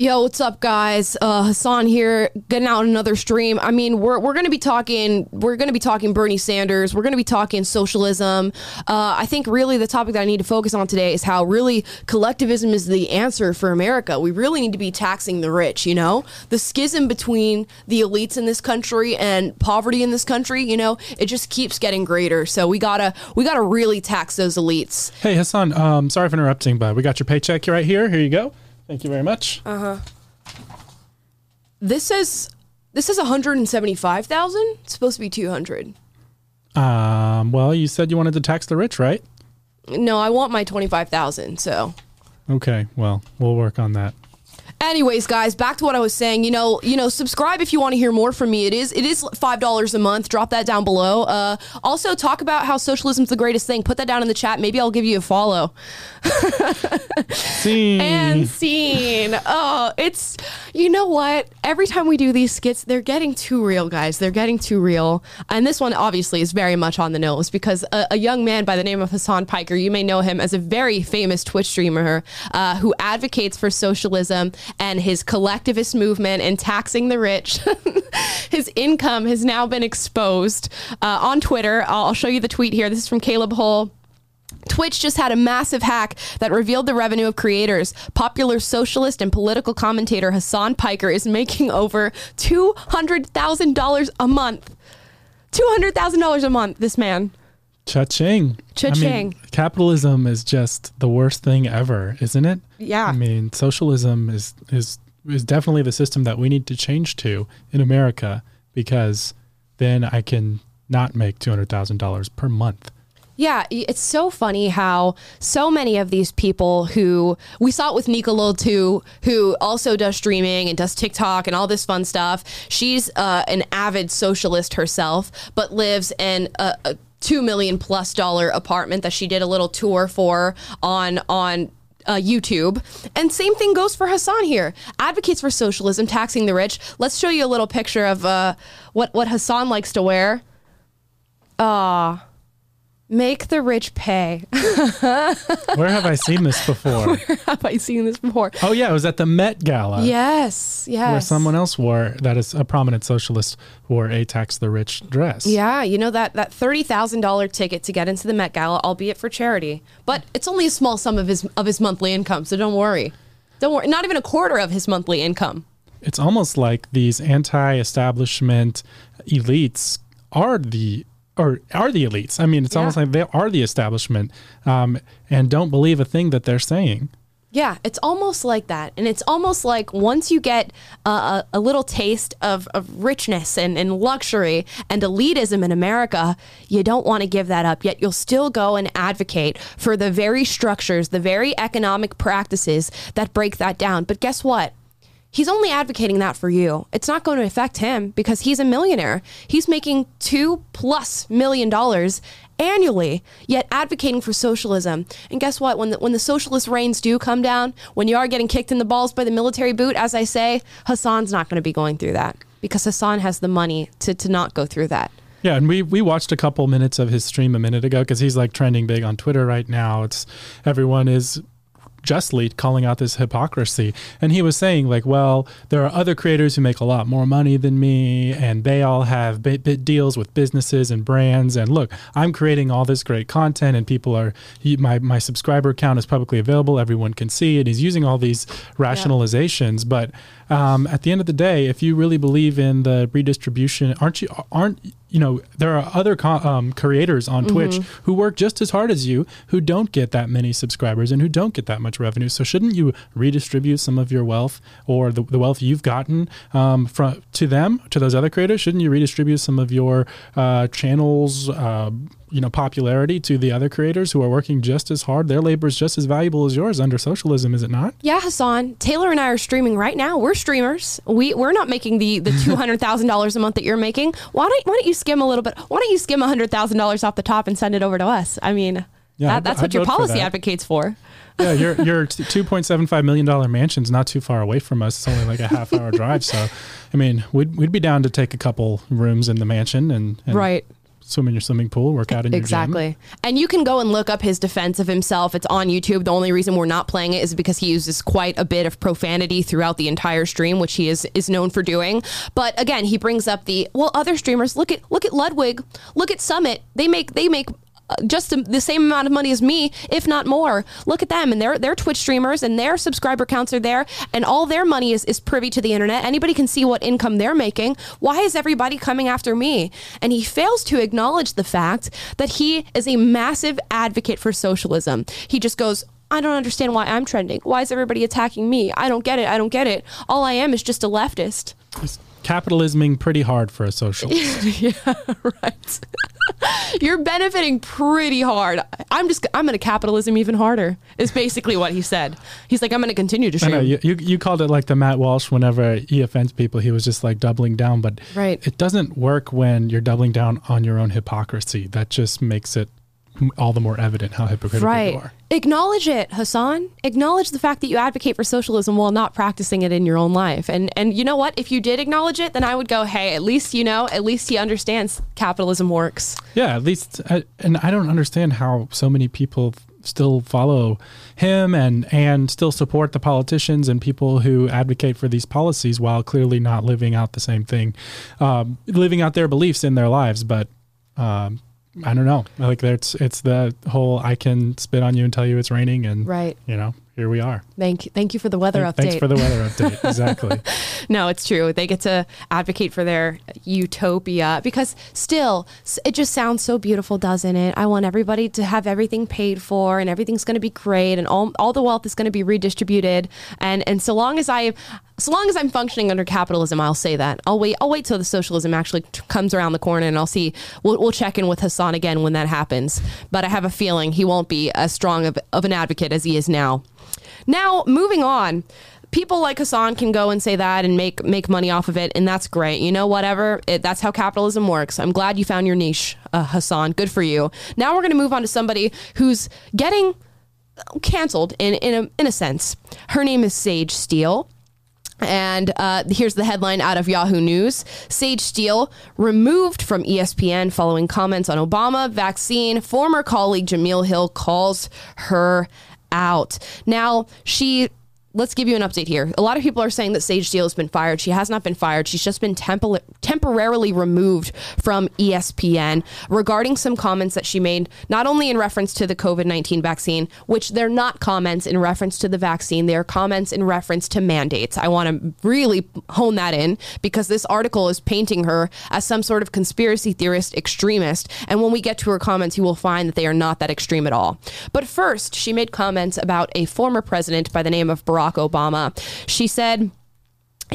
Yo, what's up, guys? Uh, Hassan here, getting out another stream. I mean, we're, we're going to be talking. We're going to be talking Bernie Sanders. We're going to be talking socialism. Uh, I think really the topic that I need to focus on today is how really collectivism is the answer for America. We really need to be taxing the rich. You know, the schism between the elites in this country and poverty in this country. You know, it just keeps getting greater. So we gotta we gotta really tax those elites. Hey Hassan, um, sorry for interrupting, but we got your paycheck right here. Here you go. Thank you very much. Uh huh. This says this says 175,000. It's supposed to be 200. Um, well, you said you wanted to tax the rich, right? No, I want my 25,000. So. Okay, well, we'll work on that. Anyways, guys, back to what I was saying. You know, you know, subscribe if you want to hear more from me. It is it is five dollars a month. Drop that down below. Uh, also, talk about how socialism's the greatest thing. Put that down in the chat. Maybe I'll give you a follow. scene and scene. Oh, it's you know what? Every time we do these skits, they're getting too real, guys. They're getting too real. And this one obviously is very much on the nose because a, a young man by the name of Hassan Piker, you may know him as a very famous Twitch streamer uh, who advocates for socialism and his collectivist movement and taxing the rich. his income has now been exposed uh, on Twitter. I'll show you the tweet here. This is from Caleb Hull. Twitch just had a massive hack that revealed the revenue of creators. Popular socialist and political commentator Hassan Piker is making over $200,000 a month. $200,000 a month, this man. Cha-ching. Cha-ching. I mean, capitalism is just the worst thing ever, isn't it? Yeah. I mean, socialism is is is definitely the system that we need to change to in America because then I can not make $200,000 per month. Yeah, it's so funny how so many of these people who we saw it with Lil too, who also does streaming and does TikTok and all this fun stuff. She's uh, an avid socialist herself, but lives in a, a two million plus dollar apartment that she did a little tour for on on uh, YouTube. And same thing goes for Hassan here. Advocates for socialism, taxing the rich. Let's show you a little picture of uh, what what Hassan likes to wear. Ah. Uh, Make the rich pay. Where have I seen this before? Where have I seen this before? Oh yeah, it was at the Met Gala. Yes, yes. Where someone else wore that is a prominent socialist wore a tax the rich dress. Yeah, you know that that thirty thousand dollar ticket to get into the Met Gala, albeit for charity, but it's only a small sum of his of his monthly income. So don't worry, don't worry. Not even a quarter of his monthly income. It's almost like these anti-establishment elites are the or are the elites. I mean, it's yeah. almost like they are the establishment um, and don't believe a thing that they're saying. Yeah, it's almost like that. And it's almost like once you get a, a, little taste of, of richness and, and luxury and elitism in America, you don't want to give that up. Yet you'll still go and advocate for the very structures, the very economic practices that break that down. But guess what? He's only advocating that for you. It's not going to affect him because he's a millionaire. He's making two plus million dollars annually, yet advocating for socialism. And guess what? When the, when the socialist reigns do come down, when you are getting kicked in the balls by the military boot, as I say, Hassan's not going to be going through that because Hassan has the money to, to not go through that. Yeah, and we we watched a couple minutes of his stream a minute ago because he's like trending big on Twitter right now. It's everyone is justly calling out this hypocrisy. And he was saying, like, well, there are other creators who make a lot more money than me, and they all have bit, bit deals with businesses and brands. And look, I'm creating all this great content, and people are my my subscriber count is publicly available. Everyone can see it. He's using all these rationalizations, yeah. but um, at the end of the day, if you really believe in the redistribution, aren't you aren't you know there are other co- um, creators on mm-hmm. Twitch who work just as hard as you who don't get that many subscribers and who don't get that much revenue. So shouldn't you redistribute some of your wealth or the, the wealth you've gotten um, from to them to those other creators? Shouldn't you redistribute some of your uh, channels? Uh, you know popularity to the other creators who are working just as hard. Their labor is just as valuable as yours under socialism, is it not? Yeah, Hassan. Taylor and I are streaming right now. We're streamers. We we're not making the the two hundred thousand dollars a month that you're making. Why don't why don't you skim a little bit? Why don't you skim hundred thousand dollars off the top and send it over to us? I mean, yeah, that, that's I'd what your policy advocates for. yeah, your your two point seven five million dollar mansion's not too far away from us. It's only like a half hour drive. So, I mean, we'd we'd be down to take a couple rooms in the mansion and, and right swim in your swimming pool, work out in your gym. Exactly. And you can go and look up his defense of himself. It's on YouTube. The only reason we're not playing it is because he uses quite a bit of profanity throughout the entire stream, which he is is known for doing. But again, he brings up the well, other streamers look at look at Ludwig, look at Summit. They make they make just the, same amount of money as me, if not more. Look at them, and they're they're Twitch streamers, and their subscriber counts are there, and all their money is is privy to the internet. Anybody can see what income they're making. Why is everybody coming after me? And he fails to acknowledge the fact that he is a massive advocate for socialism. He just goes. I don't understand why I'm trending. Why is everybody attacking me? I don't get it. I don't get it. All I am is just a leftist. Capitalisming pretty hard for a socialist. yeah, right. You're benefiting pretty hard. I'm just I'm gonna capitalism even harder. Is basically what he said. He's like I'm gonna continue to I know you, you, you called it like the Matt Walsh whenever he offends people, he was just like doubling down. But Right. it doesn't work when you're doubling down on your own hypocrisy. That just makes it all the more evident how hypocritical Right. you are. Acknowledge it, Hassan. Acknowledge the fact that you advocate for socialism while not practicing it in your own life. And and you know what? If you did acknowledge it, then I would go, hey, at least you know, at least he understands capitalism works. Yeah, at least, I, and I don't understand how so many people still follow him and and still support the politicians and people who advocate for these policies while clearly not living out the same thing, um, living out their beliefs in their lives. But um, I don't know. Like it's it's the whole I can spit on you and tell you it's raining, and Right. you know here we are. Thank thank you for the weather update. Thanks for the weather update. Exactly. No, it's true. They get to advocate for their utopia because still, it just sounds so beautiful, doesn't it? I want everybody to have everything paid for and everything's going to be great and all, all the wealth is going to be redistributed. And, and so long as I, so long as I'm functioning under capitalism, I'll say that. I'll wait, I'll wait till the socialism actually t- comes around the corner and I'll see, we'll, we'll check in with Hassan again when that happens. But I have a feeling he won't be as strong of, of an advocate as he is now. Now, moving on. People like Hassan can go and say that and make make money off of it, and that's great. You know, whatever. It, that's how capitalism works. I'm glad you found your niche, uh, Hassan. Good for you. Now we're going to move on to somebody who's getting canceled in in a, in a sense. Her name is Sage Steele. And uh, here's the headline out of Yahoo News Sage Steele removed from ESPN following comments on Obama vaccine. Former colleague Jemele Hill calls her out. Now, she. Let's give you an update here. A lot of people are saying that Sage Steele has been fired. She has not been fired. She's just been tempor- temporarily removed from ESPN regarding some comments that she made, not only in reference to the COVID 19 vaccine, which they're not comments in reference to the vaccine, they are comments in reference to mandates. I want to really hone that in because this article is painting her as some sort of conspiracy theorist extremist. And when we get to her comments, you will find that they are not that extreme at all. But first, she made comments about a former president by the name of Barack Obama. She said,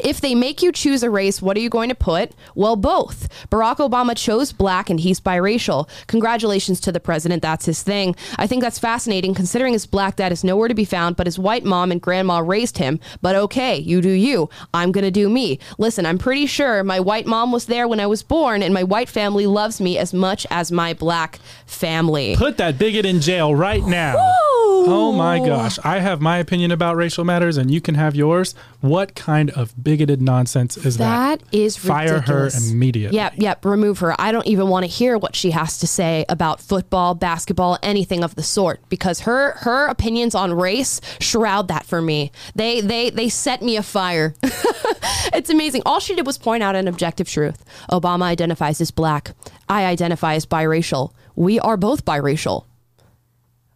if they make you choose a race, what are you going to put? Well, both. Barack Obama chose black and he's biracial. Congratulations to the president. That's his thing. I think that's fascinating considering his black dad is nowhere to be found, but his white mom and grandma raised him. But okay, you do you. I'm going to do me. Listen, I'm pretty sure my white mom was there when I was born, and my white family loves me as much as my black family. Put that bigot in jail right now. Oh my gosh. I have my opinion about racial matters and you can have yours. What kind of bigoted nonsense is that? That is Fire ridiculous. her immediately. Yep, yep. Remove her. I don't even want to hear what she has to say about football, basketball, anything of the sort, because her her opinions on race shroud that for me. They they they set me afire. it's amazing. All she did was point out an objective truth. Obama identifies as black. I identify as biracial. We are both biracial.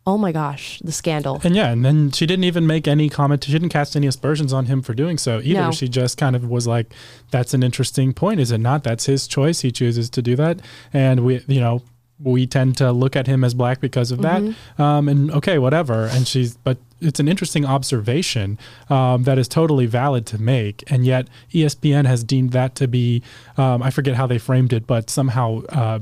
Oh my gosh, the scandal. And yeah, and then she didn't even make any comment. She didn't cast any aspersions on him for doing so either. No. She just kind of was like, "That's an interesting point, is it not? That's his choice. He chooses to do that." And we, you know, we tend to look at him as black because of that. Um, and okay, whatever. And she's, but it's an interesting observation um, that is totally valid to make. And yet, ESPN has deemed that to be, um, I forget how they framed it, but somehow. Uh,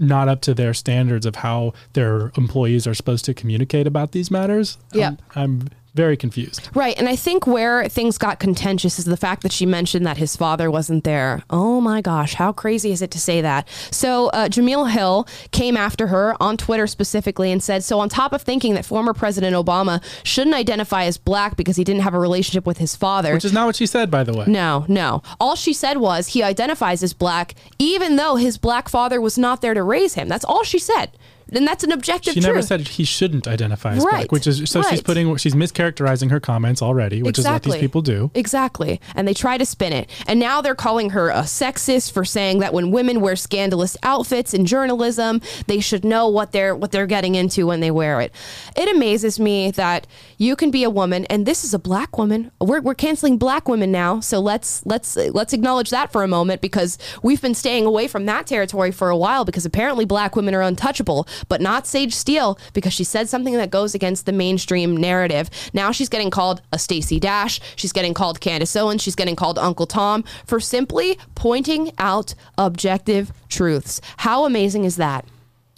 not up to their standards of how their employees are supposed to communicate about these matters. Yeah. I'm, I'm very confused. Right. And I think where things got contentious is the fact that she mentioned that his father wasn't there. Oh my gosh, how crazy is it to say that? So uh, Jemele Hill came after her on Twitter specifically and said, So, on top of thinking that former President Obama shouldn't identify as black because he didn't have a relationship with his father. Which is not what she said, by the way. No, no. All she said was he identifies as black, even though his black father was not there to raise him. That's all she said and that's an objective she truth. never said he shouldn't identify as Right. black, which is so she's putting she's mischaracterizing her comments already, which is what these people do. Exactly. And they try to spin it. And now they're calling her a sexist for saying that when women wear scandalous outfits in journalism, they should know what they're what they're getting into when they wear it. It amazes me that you can be a woman and this is a black woman. We're, we're canceling black women now. So let's let's let's acknowledge that for a moment because we've been staying away from that territory for a while because apparently black women are untouchable, but not Sage Steele because she said something that goes against the mainstream narrative. Now she's getting called a Stacey Dash. She's getting called Candace Owens. She's getting called Uncle Tom for simply pointing out objective truths. How amazing is that?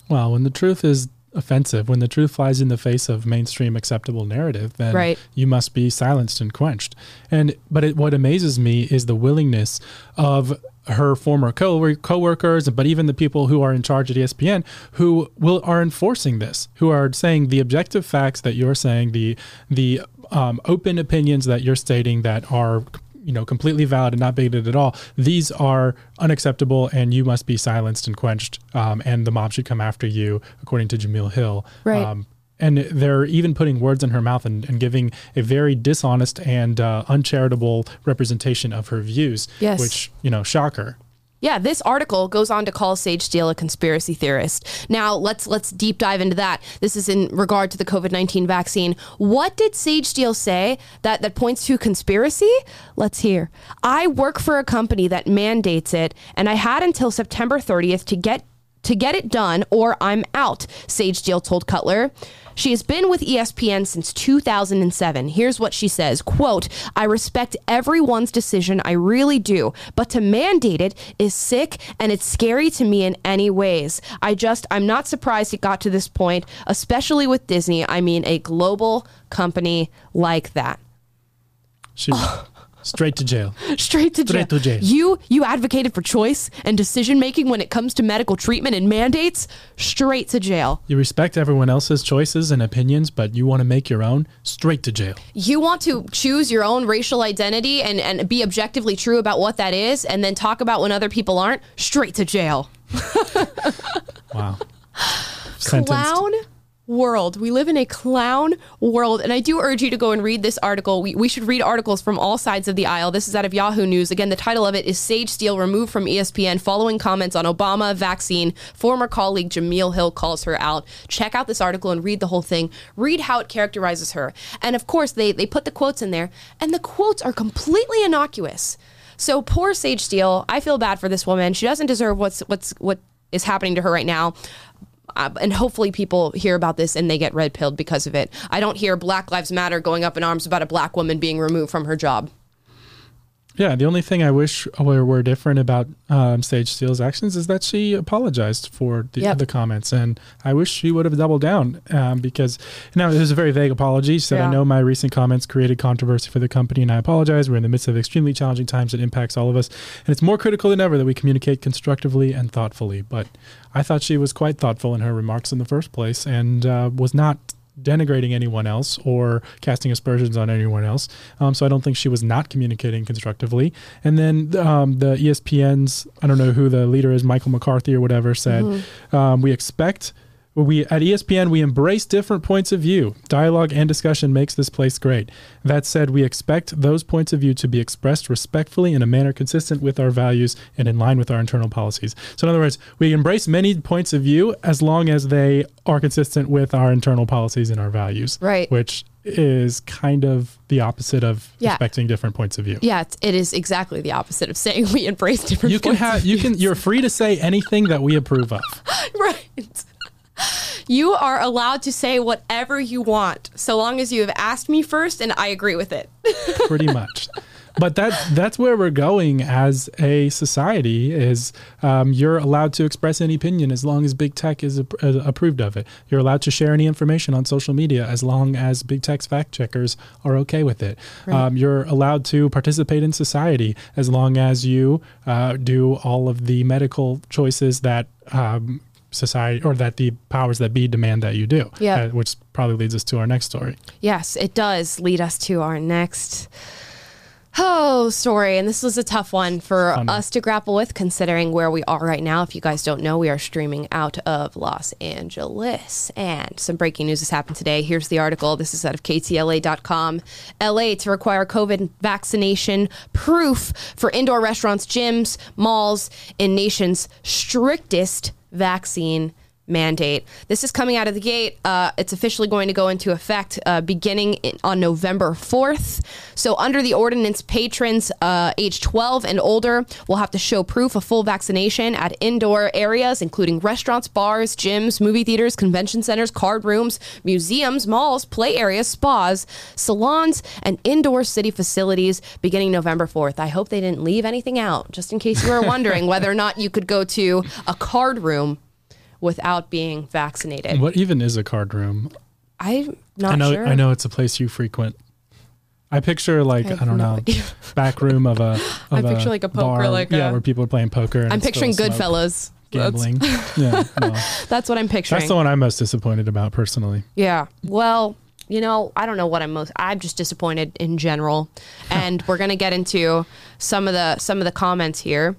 Well, when the truth is offensive, when the truth flies in the face of mainstream acceptable narrative, then Right. you must be silenced and quenched. And but it, what amazes me is the willingness of her former co coworkers, but even the people who are in charge at ESPN, who will are enforcing this, who are saying the objective facts that you're saying, the the um, open opinions that you're stating that are you know completely valid and not bigoted at all these are unacceptable and you must be silenced and quenched um, and the mob should come after you according to Jemele Hill Right. um, and they're even putting words in her mouth and, and giving a very dishonest and uh, uncharitable representation of her views Yes. which you know shocker Yeah, this article goes on to call Sage Steele a conspiracy theorist. Now let's let's deep dive into that. This is in regard to the COVID nineteen vaccine. What did Sage Steele say that that points to conspiracy? Let's hear. I work for a company that mandates it, and I had until September thirtieth to get to get it done or I'm out, Sage Steele told Cutler. She has been with ESPN since 2007. Here's what she says, quote, I respect everyone's decision, I really do, but to mandate it is sick and it's scary to me in any ways. I just I'm not surprised it got to this point, especially with Disney. I mean a global company like that. she's oh. Straight to jail Straight to jail. Straight to jail. You you advocated for choice and decision making when it comes to medical treatment and mandates. Straight to jail. you respect everyone else's choices and opinions but you want to make your own straight to jail You want to choose your own racial identity and, and be objectively true about what that is, and then talk about when other people aren't. Straight to jail. wow Sentenced. World. We live in a clown world. And I do urge you to go and read this article. We, we should read articles from all sides of the aisle. This is out of Yahoo News. Again, the title of it is Sage Steele removed from ESPN following comments on Obama vaccine. Former colleague Jemele Hill calls her out. Check out this article and read the whole thing. Read how it characterizes her. And of course, they, they put the quotes in there, and the quotes are completely innocuous. So poor Sage Steele. I feel bad for this woman. She doesn't deserve what's what's what is happening to her right now. Uh, and hopefully people hear about this and they get red pilled because of it. I don't hear Black Lives Matter going up in arms about a black woman being removed from her job. Yeah, the only thing I wish were, were different about um, Sage Steele's actions is that she apologized for the, Yep. the comments, and I wish she would have doubled down um, because now it was a very vague apology. She said, Yeah. "I know my recent comments created controversy for the company, and I apologize. We're in the midst of extremely challenging times that impacts all of us, and it's more critical than ever that we communicate constructively and thoughtfully." But I thought she was quite thoughtful in her remarks in the first place, and uh, was not denigrating anyone else or casting aspersions on anyone else. Um, so I don't think she was not communicating constructively. And then um, the ESPN's, I don't know who the leader is, Michael McCarthy or whatever, said, um, we expect. We at ESPN we embrace different points of view. Dialogue and discussion makes this place great. That said, we expect those points of view to be expressed respectfully in a manner consistent with our values and in line with our internal policies. So in other words, we embrace many points of view as long as they are consistent with our internal policies and our values. Right. Which is kind of the opposite of Yeah. respecting different points of view. Yeah, it's, it is exactly the opposite of saying we embrace different You can have of you view. can you're free to say anything that we approve of. right. You are allowed to say whatever you want, so long as you have asked me first and I agree with it. pretty much. but that that's where we're going as a society. Is um, you're allowed to express any opinion as long as big tech is ap- uh, approved of it. You're allowed to share any information on social media as long as big tech's fact checkers are okay with it. Um, you're allowed to participate in society as long as you uh, do all of the medical choices that. Um, society or that the powers that be demand that you do Yeah. uh, which probably leads us to our next story Yes, it does lead us to our next oh story, and this was a tough one for Funny. us to grapple with, considering where we are right now. If you guys don't know, we are streaming out of Los Angeles, and some breaking news has happened today. Here's the article. This is out of KTLA.com. LA to require COVID vaccination proof for indoor restaurants, gyms, malls in nation's strictest vaccine mandate. This is coming out of the gate. Uh, it's officially going to go into effect uh, beginning in, on November 4th. So, under the ordinance, patrons uh, age 12 and older will have to show proof of full vaccination at indoor areas, including restaurants, bars, gyms, movie theaters, convention centers, card rooms, museums, malls, play areas, spas, salons, and indoor city facilities beginning November 4th. I hope they didn't leave anything out, just in case you were wondering whether or not you could go to a card room without being vaccinated. what even is a card room I'm not I know sure. I know it's a place you frequent. I picture like I I, don't no know idea. back room of a. Of I picture like a poker, bar, like yeah, a- where people are playing poker. And I'm picturing Goodfellas. gambling. yeah, no. That's what I'm picturing. that's the one I'm most disappointed about personally. Yeah. Well, you know, I don't know what I'm most. I'm just disappointed in general, and we're gonna get into some of the some of the comments here.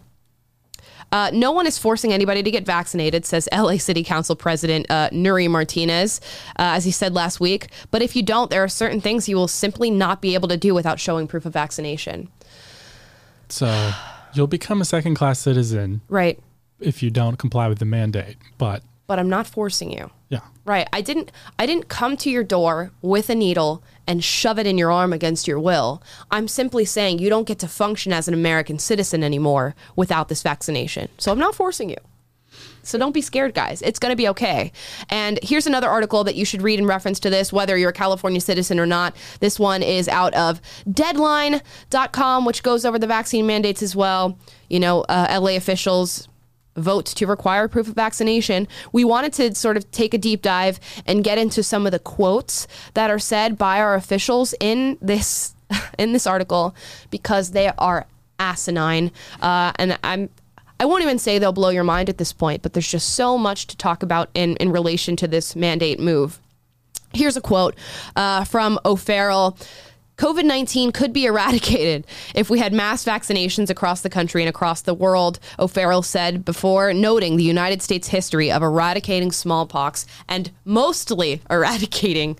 Uh, no one is forcing anybody to get vaccinated, says LA City Council President uh, Nury Martinez, uh, as he said last week. But if you don't, there are certain things you will simply not be able to do without showing proof of vaccination. So you'll become a second class citizen Right. if you don't comply with the mandate. But But I'm not forcing you. Right. I didn't I didn't come to your door with a needle and shove it in your arm against your will. I'm simply saying you don't get to function as an American citizen anymore without this vaccination. So I'm not forcing you. So don't be scared, guys. It's going to be okay. And here's another article that you should read in reference to this, whether you're a California citizen or not. This one is out of deadline.com, which goes over the vaccine mandates as well. You know, uh, LA officials vote to require proof of vaccination. We wanted to sort of take a deep dive and get into some of the quotes that are said by our officials in this in this article because they are asinine. Uh, and I'm I won't even say they'll blow your mind at this point, but there's just so much to talk about in, in relation to this mandate move. Here's a quote uh, from O'Farrell. COVID 19 could be eradicated if we had mass vaccinations across the country and across the world, O'Farrell said before, noting the United States' history of eradicating smallpox and mostly eradicating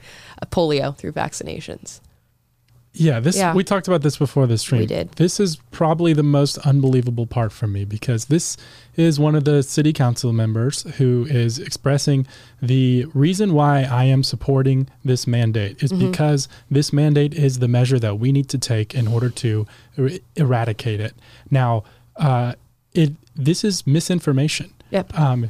polio through vaccinations. Yeah. This Yeah. we talked about this before the stream. We did. This is probably the most unbelievable part for me because this is one of the city council members who is expressing the reason why I am supporting this mandate is Mm-hmm. because this mandate is the measure that we need to take in order to er- eradicate it. Now, uh, it this is misinformation. Yep. Um,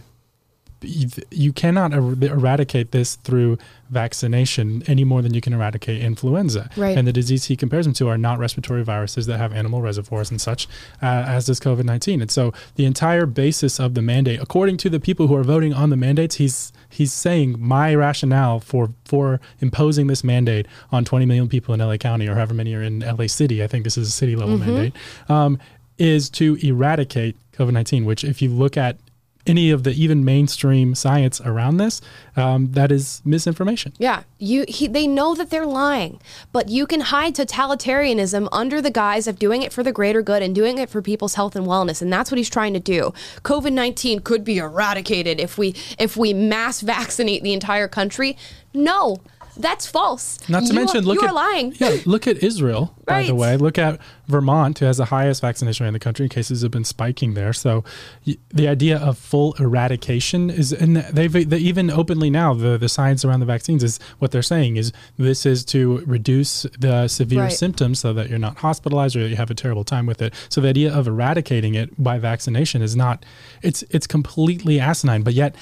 you, cannot er- eradicate this through vaccination any more than you can eradicate influenza. Right. And the disease he compares them to are not respiratory viruses that have animal reservoirs and such, uh, as does COVID 19. And so the entire basis of the mandate, according to the people who are voting on the mandates, he's he's saying my rationale for for imposing this mandate on 20 million people in LA County or however many are in LA City. I think this is a city level mandate. Um, is to eradicate COVID 19, which, if you look at any of the even mainstream science around this, um, that is misinformation. Yeah, you he, they know that they're lying, but you can hide totalitarianism under the guise of doing it for the greater good and doing it for people's health and wellness, and that's what he's trying to do. COVID nineteen could be eradicated if we if we mass vaccinate the entire country. No, that's false. Not to You mention, are, look you at are lying. Yeah, look at Israel. By the way, look at Vermont, who has the highest vaccination rate in the country. Cases have been spiking there. So, y- the idea of full eradication is, and they've they even openly now the the science around the vaccines is what they're saying is this is to reduce the severe Right. symptoms so that you're not hospitalized or that you have a terrible time with it. So the idea of eradicating it by vaccination is not. It's it's completely asinine. But yet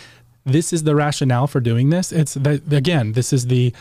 this is the rationale for doing this. It's that again, this is the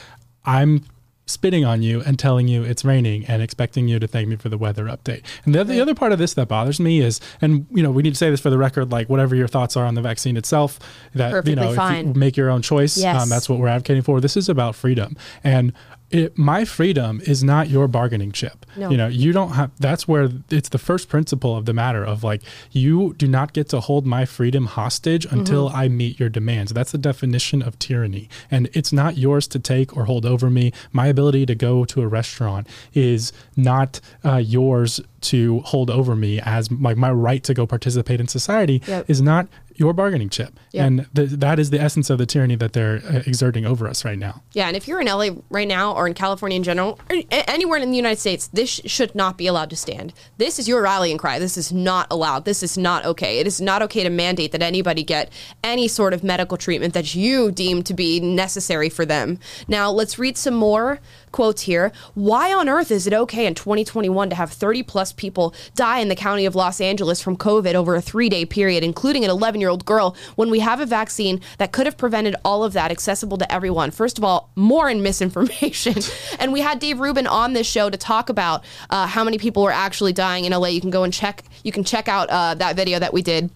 I'm spitting on you and telling you it's raining and expecting you to thank me for the weather update. And the, the other part of this that bothers me is, and you know, we need to say this for the record, like whatever your thoughts are on the vaccine itself, that Perfectly you know, if you make your own choice, Yes. um, that's what we're advocating for. This is about freedom and. It, my freedom is not your bargaining chip. No. You know, you don't have. That's where it's the first principle of the matter of like you do not get to hold my freedom hostage until I meet your demands. That's the definition of tyranny, and it's not yours to take or hold over me. My ability to go to a restaurant is not uh, yours to hold over me as like my right to go participate in society Yep. is not your bargaining chip, Yep. and th- that is the essence of the tyranny that they're uh, exerting over us right now. Yeah, and if you're in LA right now or in California in general, or anywhere in the United States, this sh- should not be allowed to stand. This is your rallying cry. This is not allowed. This is not okay. It is not okay to mandate that anybody get any sort of medical treatment that you deem to be necessary for them. Now, let's read some more quotes here. Why on earth is it okay in 2021 to have 30 plus people die in the county of Los Angeles from COVID over a three day period, including an 11 year old girl, when we have a vaccine that could have prevented all of that accessible to everyone? First of all, more in misinformation. and we had Dave Rubin on this show to talk about uh, how many people were actually dying in LA. You can go and check, you can check out uh, that video that we did.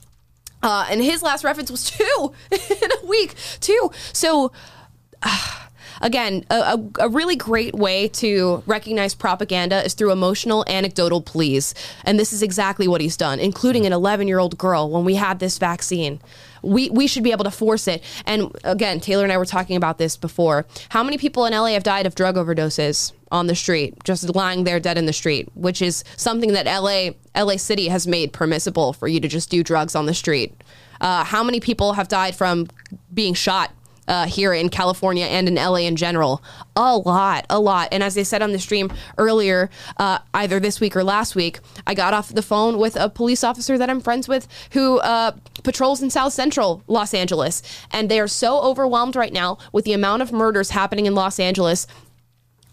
Uh, and his last reference was two in a week, two. So, again, a, a, a really great way to recognize propaganda is through emotional, anecdotal pleas. And this is exactly what he's done, including an 11 year old girl when we had this vaccine. We, we should be able to force it. And again, Taylor and I were talking about this before. How many people in LA have died of drug overdoses on the street, just lying there dead in the street, which is something that LA, LA City has made permissible for you to just do drugs on the street? Uh, how many people have died from being shot uh, here in California and in LA in general. A lot, a lot. And as I said on the stream earlier, uh, either this week or last week, I got off the phone with a police officer that I'm friends with who uh, patrols in South Central Los Angeles. And they are so overwhelmed right now with the amount of murders happening in Los Angeles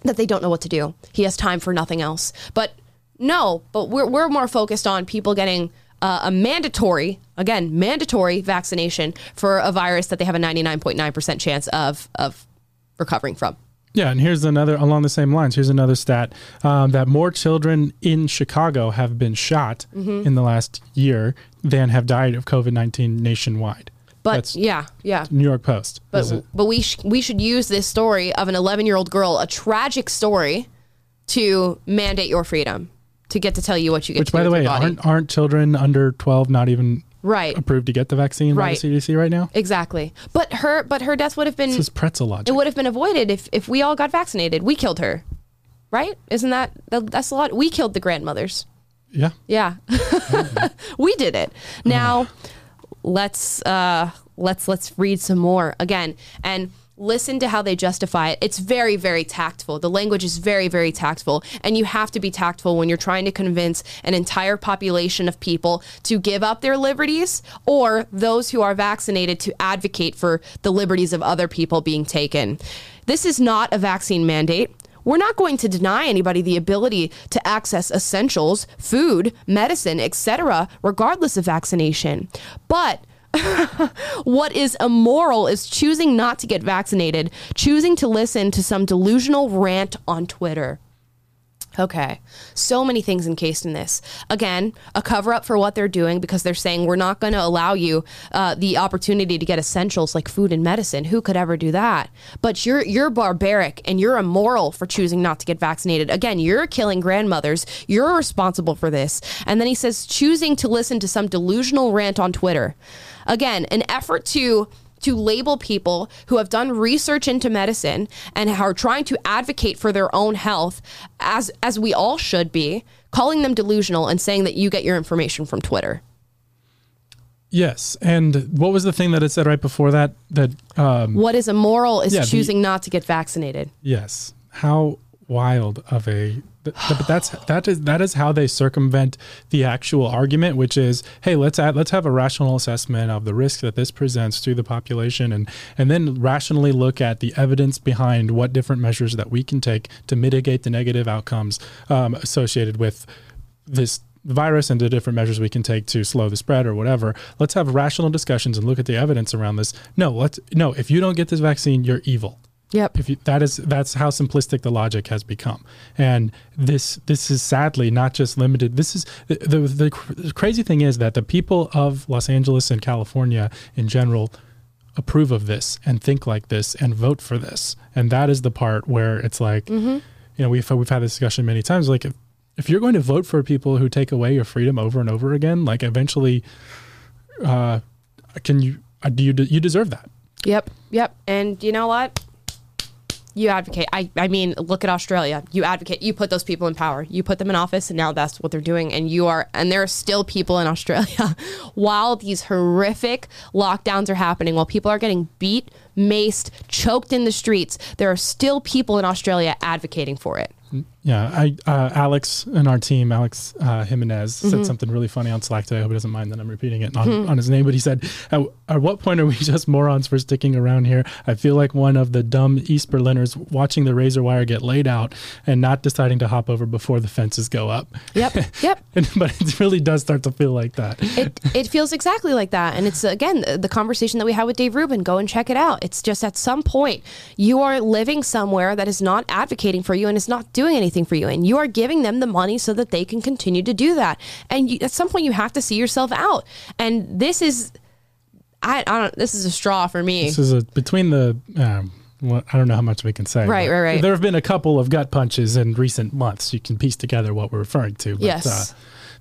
that they don't know what to do. He has time for nothing else. But no, but we're, we're more focused on people getting uh, a mandatory, again, mandatory vaccination for a virus that they have a 99.9% chance of, of recovering from. Yeah, and here's another along the same lines. Here's another stat um, that more children in Chicago have been shot Mm-hmm. in the last year than have died of COVID nineteen nationwide. But That's yeah, yeah. New York Post. But, but we, sh- we should use this story of an 11 year old girl, a tragic story, to mandate your freedom, to get to tell you what you get which, to do by the way, aren't aren't children under twelve not even right, approved to get the vaccine Right. by the CDC right now? exactly. But her, but her death would have been This is pretzel logic. it would have been avoided if if we all got vaccinated. We killed her, right? Isn't that that- that's a lot? We killed the grandmothers. yeah. Yeah, we did it. Now let's uh, let's let's read some more again and listen to how they justify it. It's very very tactful. The language is very very tactful, and you have to be tactful when you're trying to convince an entire population of people to give up their liberties or those who are vaccinated to advocate for the liberties of other people being taken. This is not a vaccine mandate. We're not going to deny anybody the ability to access essentials, food, medicine, etc., regardless of vaccination. But what is immoral is choosing not to get vaccinated, choosing to listen to some delusional rant on Twitter. Okay. So many things encased in this. Again, a cover up for what they're doing because they're saying we're not going to allow you uh, the opportunity to get essentials like food and medicine. Who could ever do that? But you're you're barbaric and you're immoral for choosing not to get vaccinated. Again, you're killing grandmothers. You're responsible for this. And then he says choosing to listen to some delusional rant on Twitter. Again, an effort to to label people who have done research into medicine and are trying to advocate for their own health as as we all should be calling them delusional and saying that you get your information from Twitter. Yes. And what was the thing that it said right before that? That um, What is immoral is Yeah, the- choosing not to get vaccinated. Yes. How wild of a but that's that is that is how they circumvent the actual argument which is hey let's add, let's have a rational assessment of the risk that this presents to the population and and then rationally look at the evidence behind what different measures that we can take to mitigate the negative outcomes um, associated with this virus and the different measures we can take to slow the spread or whatever. Let's have rational discussions and look at the evidence around this. No, let's no, if you don't get this vaccine, you're evil. Yep. If you, that is that's how simplistic the logic has become, and this this is sadly not just limited. This is the the, the cr- crazy thing is that the people of Los Angeles and California in general approve of this and think like this and vote for this, and that is the part where it's like, Mm-hmm. you know, we've we've had this discussion many times. Like, if, if you're going to vote for people who take away your freedom over and over again, like eventually, uh, can you uh, do you you deserve that? Yep. Yep. And you know what? You advocate. I, I mean, look at Australia. You advocate. You put those people in power. You put them in office, and now that's what they're doing. And you are, and there are still people in Australia while these horrific lockdowns are happening, while people are getting beat, maced, choked in the streets. There are still people in Australia advocating for it. Mm. Yeah, I uh, Alex and our team, Alex uh, Jimenez, Mm-hmm. said something really funny on Slack today. I hope he doesn't mind that I'm repeating it on, on his name. But he said, at, "At what point are we just morons for sticking around here? I feel like one of the dumb East Berliners watching the razor wire get laid out and not deciding to hop over before the fences go up." Yep. Yep. And, but it really does start to feel like that. it, it feels exactly like that. And it's, again, the conversation that we had with Dave Rubin. Go and check it out. It's just at some point, you are living somewhere that is not advocating for you and is not doing anything for you. And you are giving them the money so that they can continue to do that. And you, at some point, you have to see yourself out. And this is, I, I don't, this is a straw for me. This is a between the. Um, well, I don't know how much we can say. Right, right, right. There have been a couple of gut punches in recent months. You can piece together what we're referring to. But, Yes. Uh,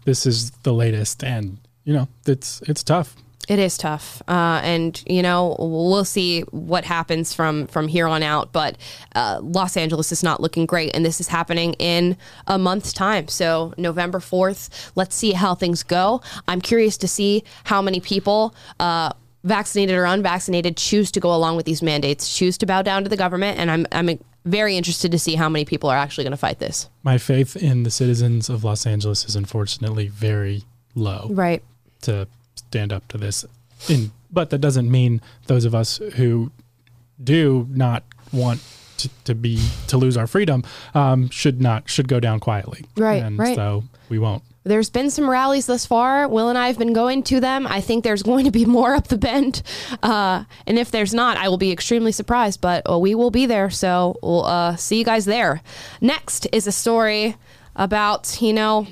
this is the latest, and you know it's it's tough. It is tough, uh, and you know we'll see what happens from from here on out. But uh, Los Angeles is not looking great, and this is happening in a month's time. So November fourth, let's see how things go. I'm curious to see how many people. Uh, Vaccinated or unvaccinated, choose to go along with these mandates, choose to bow down to the government, and I'm I'm very interested to see how many people are actually going to fight this. My faith in the citizens of Los Angeles is unfortunately very low Right. to stand up to this. In but that doesn't mean those of us who do not want to, to be to lose our freedom um, should not should go down quietly. Right, and right. So we won't. There's been some rallies thus far. Will and I have been going to them. I think there's going to be more up the bend. Uh, and if there's not, I will be extremely surprised, but uh, we will be there. So we'll uh, see you guys there. Next is a story about, you know,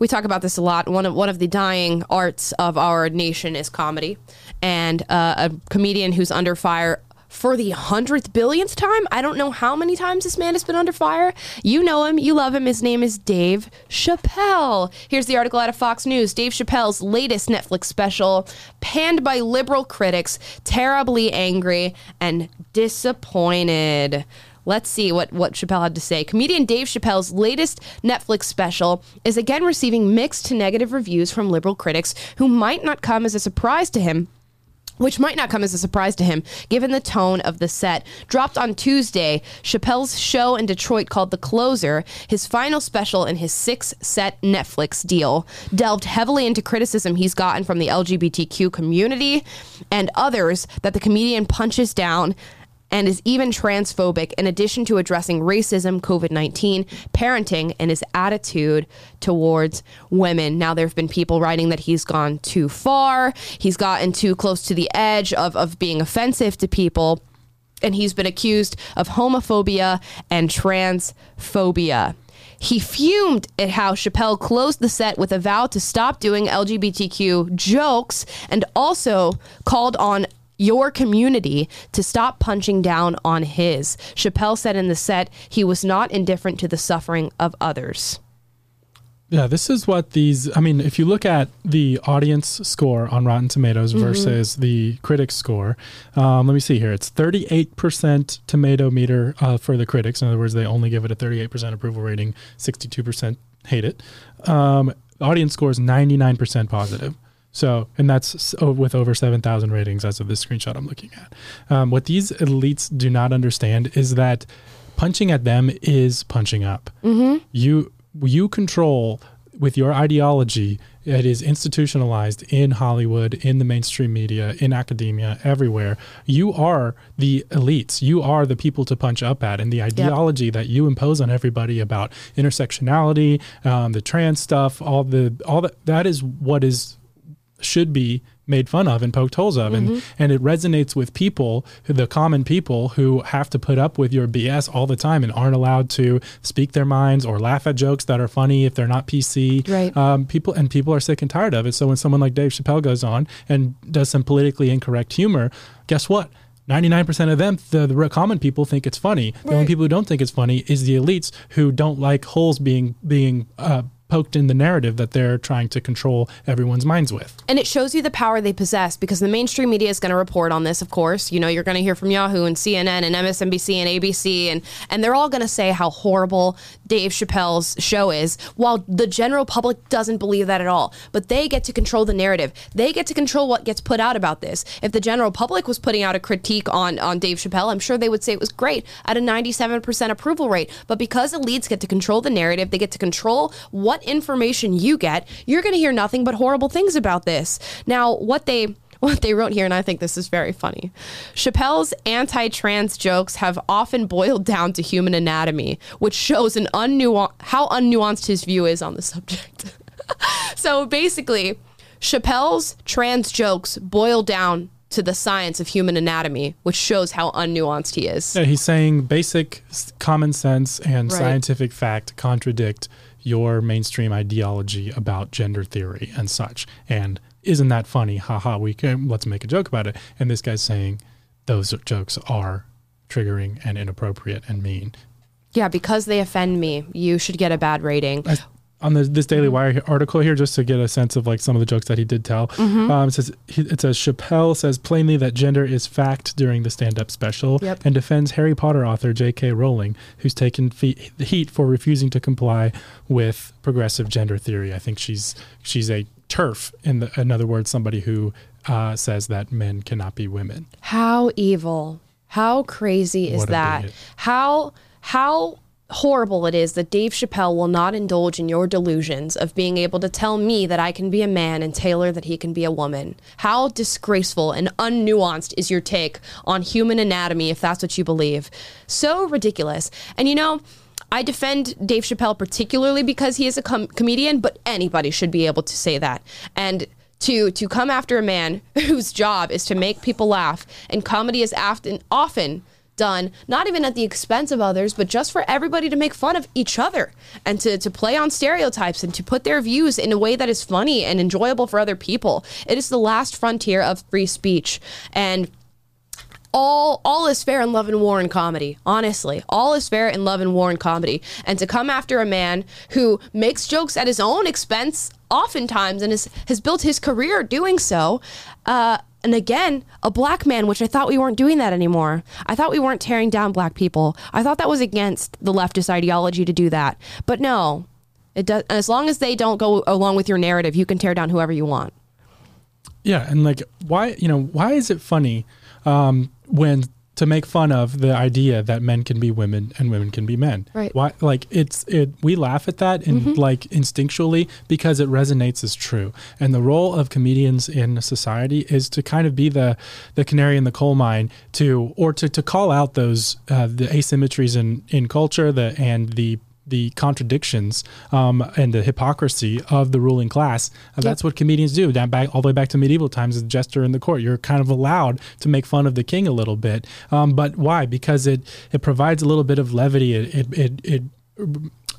we talk about this a lot. One of one of the dying arts of our nation is comedy, and uh, a comedian who's under fire for the hundredth billionth time. I don't know how many times this man has been under fire. You know him, you love him. His name is Dave Chappelle. Here's the article out of Fox News. Dave Chappelle's latest Netflix special, panned by liberal critics, terribly angry and disappointed. Let's see what, what Chappelle had to say. Comedian Dave Chappelle's latest Netflix special is again receiving mixed to negative reviews from liberal critics who might not come as a surprise to him which might not come as a surprise to him, given the tone of the set. Dropped on Tuesday, Chappelle's show in Detroit called The Closer, his final special in his six set Netflix deal, delved heavily into criticism he's gotten from the LGBTQ community and others that the comedian punches down and is even transphobic, in addition to addressing racism, COVID 19, parenting, and his attitude towards women. Now, there have been people writing that he's gone too far, he's gotten too close to the edge of, of being offensive to people, and he's been accused of homophobia and transphobia. He fumed at how Chappelle closed the set with a vow to stop doing LGBTQ jokes and also called on your community to stop punching down on his. Chappelle said in the set he was not indifferent to the suffering of others. Yeah, this is what these. I mean, if you look at the audience score on Rotten Tomatoes Mm-hmm. versus the critics score, um, let me see here. It's 38% tomato meter uh, for the critics. In other words, they only give it a 38% approval rating, 62% hate it. Um, audience score is 99% positive. So, and that's with over 7,000 ratings as of this screenshot I'm looking at. Um, what these elites do not understand is that punching at them is punching up. You you control with your ideology. It is institutionalized in Hollywood, in the mainstream media, in academia, everywhere. You are the elites. You are the people to punch up at, and the ideology that you impose on everybody about intersectionality, um, the trans stuff, all the all that that is what is should be made fun of and poked holes of, and and it resonates with people, the common people who have to put up with your BS all the time and aren't allowed to speak their minds or laugh at jokes that are funny if they're not PC. Right. Um, people and people are sick and tired of it. So when someone like Dave Chappelle goes on and does some politically incorrect humor, guess what? 99% of them, the, the common people think it's funny. The only people who don't think it's funny is the elites who don't like holes being being uh, poked in the narrative that they're trying to control everyone's minds with. And it shows you the power they possess because the mainstream media is going to report on this, of course. You know, you're going to hear from Yahoo and CNN and MSNBC and ABC, and, and they're all going to say how horrible Dave Chappelle's show is, while the general public doesn't believe that at all. But they get to control the narrative. They get to control what gets put out about this. If the general public was putting out a critique on, on Dave Chappelle, I'm sure they would say it was great at a 97% approval rate. But because elites get to control the narrative, they get to control what information you get, you're going to hear nothing but horrible things about this. Now, what they what they wrote here, and I think this is very funny. Chappelle's anti trans jokes have often boiled down to human anatomy, which shows an unnuan- how unnuanced his view is on the subject. so basically, Chappelle's trans jokes boil down to the science of human anatomy, which shows how unnuanced he is. Yeah, he's saying basic common sense and Right. scientific fact contradict your mainstream ideology about gender theory and such. And isn't that funny? Haha, we can let's make a joke about it. And this guy's saying those jokes are triggering and inappropriate and mean. Yeah, because they offend me, you should get a bad rating. I- on the, this Daily Wire article here, just to get a sense of like some of the jokes that he did tell. Mm-hmm. Um, it says it says Chappelle says plainly that gender is fact during the stand-up special, Yep. and defends Harry Potter author J.K. Rowling, who's taken fe- heat for refusing to comply with progressive gender theory. I think she's she's a TERF, in, the, in other words, somebody who uh, says that men cannot be women. How evil. How crazy is What that? How how horrible it is that Dave Chappelle will not indulge in your delusions of being able to tell me that I can be a man and Taylor that he can be a woman. How disgraceful and unnuanced is your take on human anatomy if that's what you believe. So ridiculous. And you know, I defend Dave Chappelle particularly because he is a com- comedian, but anybody should be able to say that. And to to come after a man whose job is to make people laugh, and comedy is often often done not even at the expense of others, but just for everybody to make fun of each other and to, to play on stereotypes and to put their views in a way that is funny and enjoyable for other people. It is the last frontier of free speech. And all all is fair in love and war and comedy. Honestly, all is fair in love and war and comedy. And to come after a man who makes jokes at his own expense, oftentimes, and is, has built his career doing so. Uh, and again, a black man, which I thought we weren't doing that anymore. I thought we weren't tearing down black people. I thought that was against the leftist ideology to do that. But no, it does. As long as they don't go along with your narrative, you can tear down whoever you want. Yeah, and like why you know why is it funny um, when to make fun of the idea that men can be women and women can be men? Right. Why like it's it we laugh at that and like instinctually because it resonates as true. And the role of comedians in society is to kind of be the the canary in the coal mine to or to to call out those uh, the asymmetries in in culture the and the the contradictions um, and the hypocrisy of the ruling class. Uh, That's what comedians do. Down back all the way back to medieval times, as jester in the court, you're kind of allowed to make fun of the king a little bit. Um, but why? Because it it provides a little bit of levity. It it it. it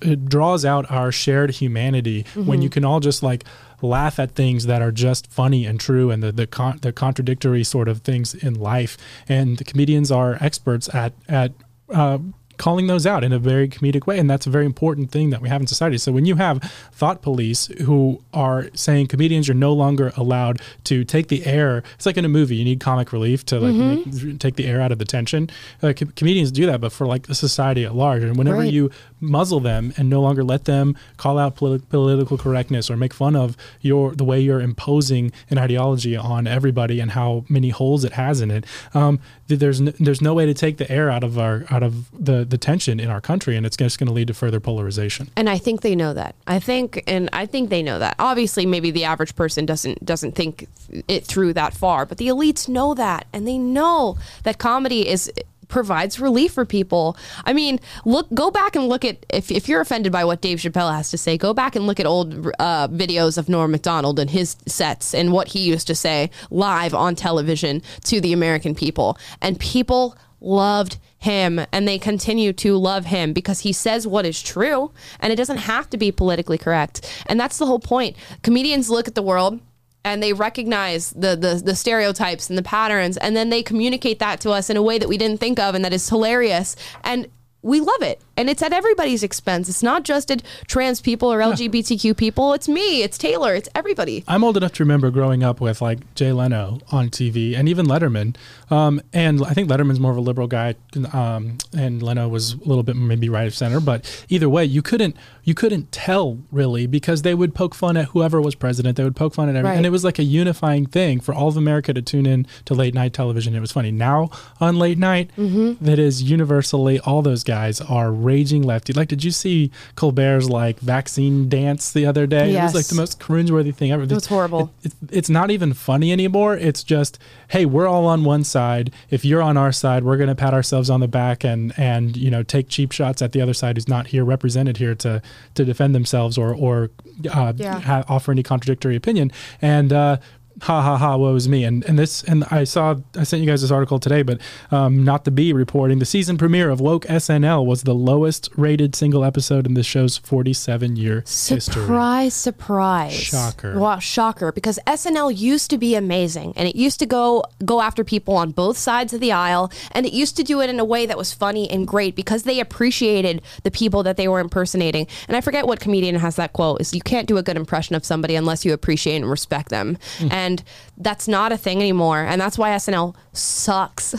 it draws out our shared humanity when you can all just like laugh at things that are just funny and true and the the, con- the contradictory sort of things in life and the comedians are experts at at uh, calling those out in a very comedic way and that's a very important thing that we have in society. So when you have thought police who are saying comedians are no longer allowed to take the air it's like in a movie you need comic relief to like make, take the air out of the tension. Uh, com- comedians do that but for like the society at large and whenever Right. you muzzle them and no longer let them call out politi- political correctness or make fun of your the way you're imposing an ideology on everybody and how many holes it has in it um, there's n- there's no way to take the air out of our out of the the tension in our country and it's just going to lead to further polarization and I think they know that. I think, and I think they know that. Obviously, maybe the average person doesn't doesn't think it through that far, but the elites know that, and they know that comedy is provides relief for people. I mean, look, go back and look at if, if you're offended by what Dave Chappelle has to say, go back and look at old uh, videos of Norm Macdonald and his sets and what he used to say live on television to the American people, and people loved him and they continue to love him because he says what is true and it doesn't have to be politically correct. And that's the whole point. Comedians look at the world and they recognize the, the the stereotypes and the patterns and then they communicate that to us in a way that we didn't think of and that is hilarious and we love it and it's at everybody's expense it's not just at trans people or lgbtq people it's me it's taylor it's everybody I'm old enough to remember growing up with like Jay Leno on TV and even Letterman. Um, and I think Letterman's more of a liberal guy, um, and Leno was a little bit maybe right of center. But either way, you couldn't you couldn't tell really because they would poke fun at whoever was president. They would poke fun at everyone, Right. and it was like a unifying thing for all of America to tune in to late night television. It was funny. Now on late night, Mm-hmm. that is universally all those guys are raging lefty. Like, did you see Colbert's like vaccine dance the other day? It Yes. was like the most cringeworthy thing ever. It was horrible. It, it, it's not even funny anymore. It's just, hey, we're all on one side. If you're on our side, we're going to pat ourselves on the back and and you know take cheap shots at the other side who's not here represented here to to defend themselves or or uh, Yeah. ha- offer any contradictory opinion. And uh, ha ha ha, woe is me. And and this and I saw I sent you guys this article today, but um, not the bee reporting the season premiere of Woke SNL was the lowest rated single episode in the show's 47 year history. Surprise, surprise. Shocker. Wow, shocker. Because SNL used to be amazing and it used to go go after people on both sides of the aisle and it used to do it in a way that was funny and great because they appreciated the people that they were impersonating. And I forget what comedian has that quote is you can't do a good impression of somebody unless you appreciate and respect them. And that's not a thing anymore. And that's why SNL sucks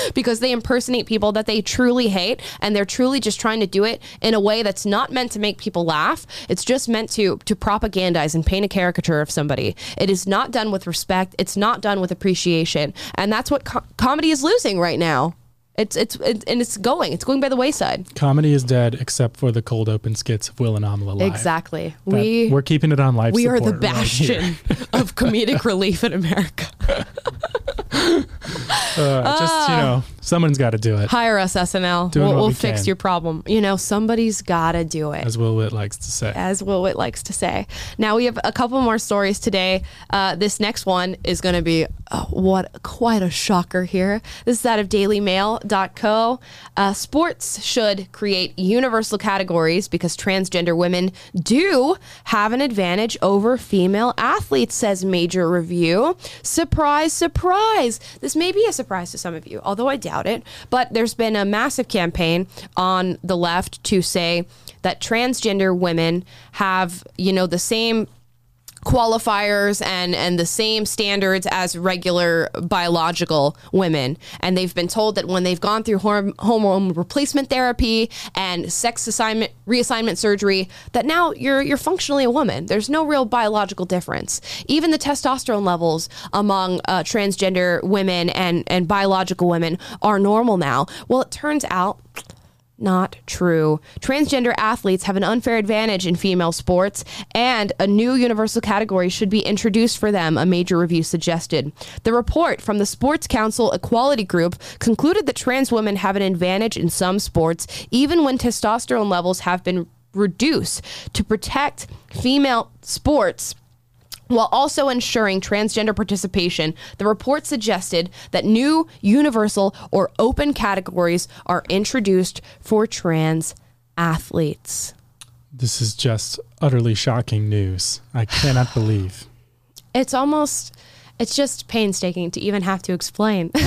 because they impersonate people that they truly hate and they're truly just trying to do it in a way that's not meant to make people laugh. It's just meant to to propagandize and paint a caricature of somebody. It is not done with respect. It's not done with appreciation. And that's what co- comedy is losing right now. It's it's it, and it's going. It's going by the wayside. Comedy is dead except for the cold open skits of Will and Amala Live. Exactly. That- we we're keeping it on life. we are the support right bastion of comedic relief in America. Uh, just you know, someone's got to do it, Hire us, SNL. Doing we'll we'll we fix can. your problem. You know, somebody's got to do it. as Will Witt likes to say. as Will Witt likes to say. Now we have a couple more stories today. Uh, this next one is going to be uh, what quite a shocker here. This is out of DailyMail.co. Uh, sports should create universal categories because transgender women do have an advantage over female athletes, says Major Review. Surprise, surprise. This may be a surprise to some of you, although I doubt it. But there's been a massive campaign on the left to say that transgender women have, you know, the same qualifiers and and the same standards as regular biological women. And they've been told that when they've gone through horm- hormone replacement therapy and sex assignment reassignment surgery that now you're you're functionally a woman. There's no real biological difference. Even the testosterone levels among uh, transgender women and and biological women are normal now. Well it turns out not true. Transgender athletes have an unfair advantage in female sports, and a new universal category should be introduced for them, a major review suggested. The report from the Sports Council Equality Group concluded that trans women have an advantage in some sports, even when testosterone levels have been reduced to protect female sports while also ensuring transgender participation, the report suggested that new universal or open categories are introduced for trans athletes. This is just utterly shocking news. I cannot believe. It's almost it's just painstaking to even have to explain.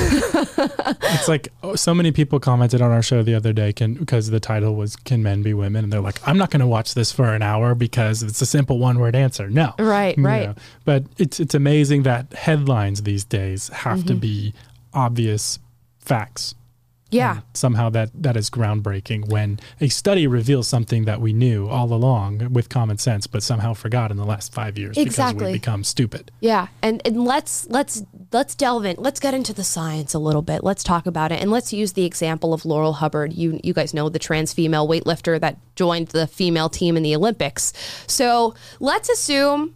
It's like oh, so many people commented on our show the other day can because the title was "Can Men Be Women?" and they're like, "I'm not going to watch this for an hour because it's a simple one-word answer." No, Right, You right. know, But it's it's amazing that headlines these days have Mm-hmm. to be obvious facts. Yeah. And somehow that that is groundbreaking when a study reveals something that we knew all along with common sense, but somehow forgot in the last five years because Exactly. we've become stupid. Yeah, and and let's let's let's delve in. Let's get into the science a little bit. Let's talk about it, and let's use the example of Laurel Hubbard. You you guys know the trans female weightlifter that joined the female team in the Olympics. So let's assume.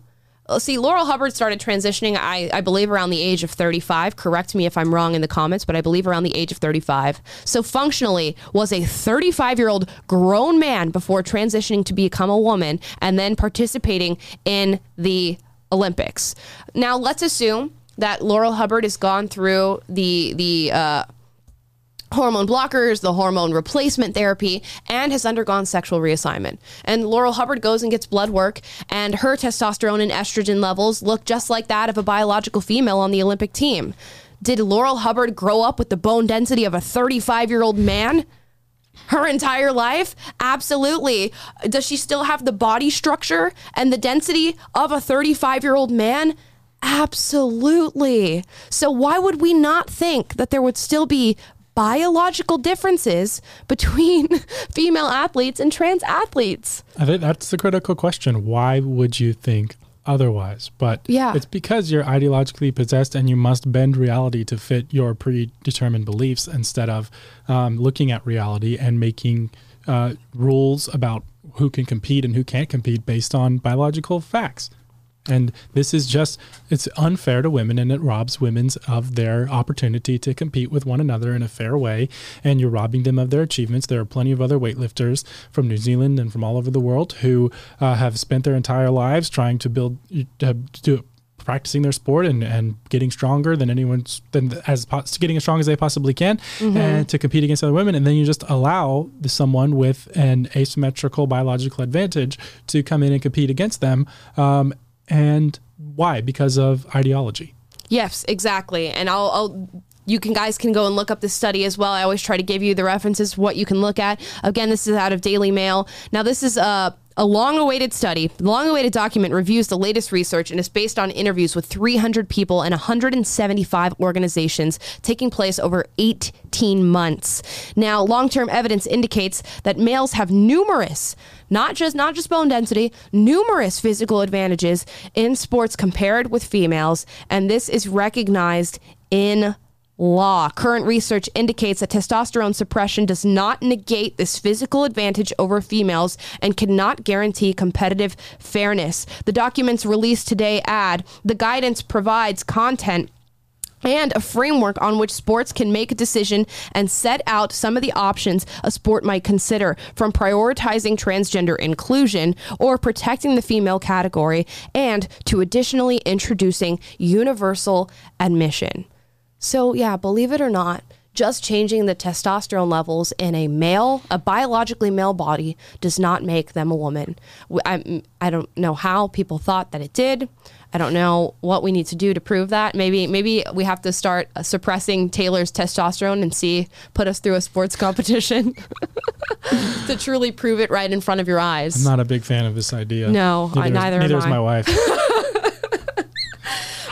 See, Laurel Hubbard started transitioning, I, I believe, around the age of 35. Correct me if I'm wrong in the comments, but I believe around the age of 35. So functionally was a 35 year old grown man before transitioning to become a woman and then participating in the Olympics. Now, let's assume that Laurel Hubbard has gone through the the uh, hormone blockers, the hormone replacement therapy, and has undergone sexual reassignment. And Laurel Hubbard goes and gets blood work, and her testosterone and estrogen levels look just like that of a biological female on the Olympic team. Did Laurel Hubbard grow up with the bone density of a 35 year old man? Her entire life? Absolutely. Does she still have the body structure and the density of a 35 year old man? Absolutely. So, why would we not think that there would still be biological differences between female athletes and trans athletes? I think that's the critical question. Why would you think otherwise? But Yeah. it's because you're ideologically possessed and you must bend reality to fit your predetermined beliefs instead of um, looking at reality and making uh, rules about who can compete and who can't compete based on biological facts. And this is just, it's unfair to women and it robs women of their opportunity to compete with one another in a fair way. And you're robbing them of their achievements. There are plenty of other weightlifters from New Zealand and from all over the world who uh, have spent their entire lives trying to build, uh, to practicing their sport and, and getting stronger than anyone's than as getting as strong as they possibly can and to compete against other women and then you just allow the, someone with an asymmetrical biological advantage to come in and compete against them um, and why because of ideology Yes, exactly. And I'll, I'll you can guys can go and look up this study as well. I always try to give you the references what you can look at. Again, this is out of Daily Mail. Now this is a a long-awaited study, the long-awaited document reviews the latest research and is based on interviews with 300 people and 175 organizations taking place over 18 months. Now, long-term evidence indicates that males have numerous not just not just bone density, numerous physical advantages in sports compared with females, and this is recognized in law. Current research indicates that testosterone suppression does not negate this physical advantage over females and cannot guarantee competitive fairness. The documents released today add the guidance provides content and a framework on which sports can make a decision and set out some of the options a sport might consider, from prioritizing transgender inclusion or protecting the female category, and to additionally introducing universal admission. So, yeah, believe it or not, just changing the testosterone levels in a male, a biologically male body, does not make them a woman. I, I don't know how people thought that it did. I don't know what we need to do to prove that. Maybe maybe we have to start uh, suppressing Taylor's testosterone and see put us through a sports competition to truly prove it right in front of your eyes. i'm not a big fan of this idea No, I- is- neither am neither is my wife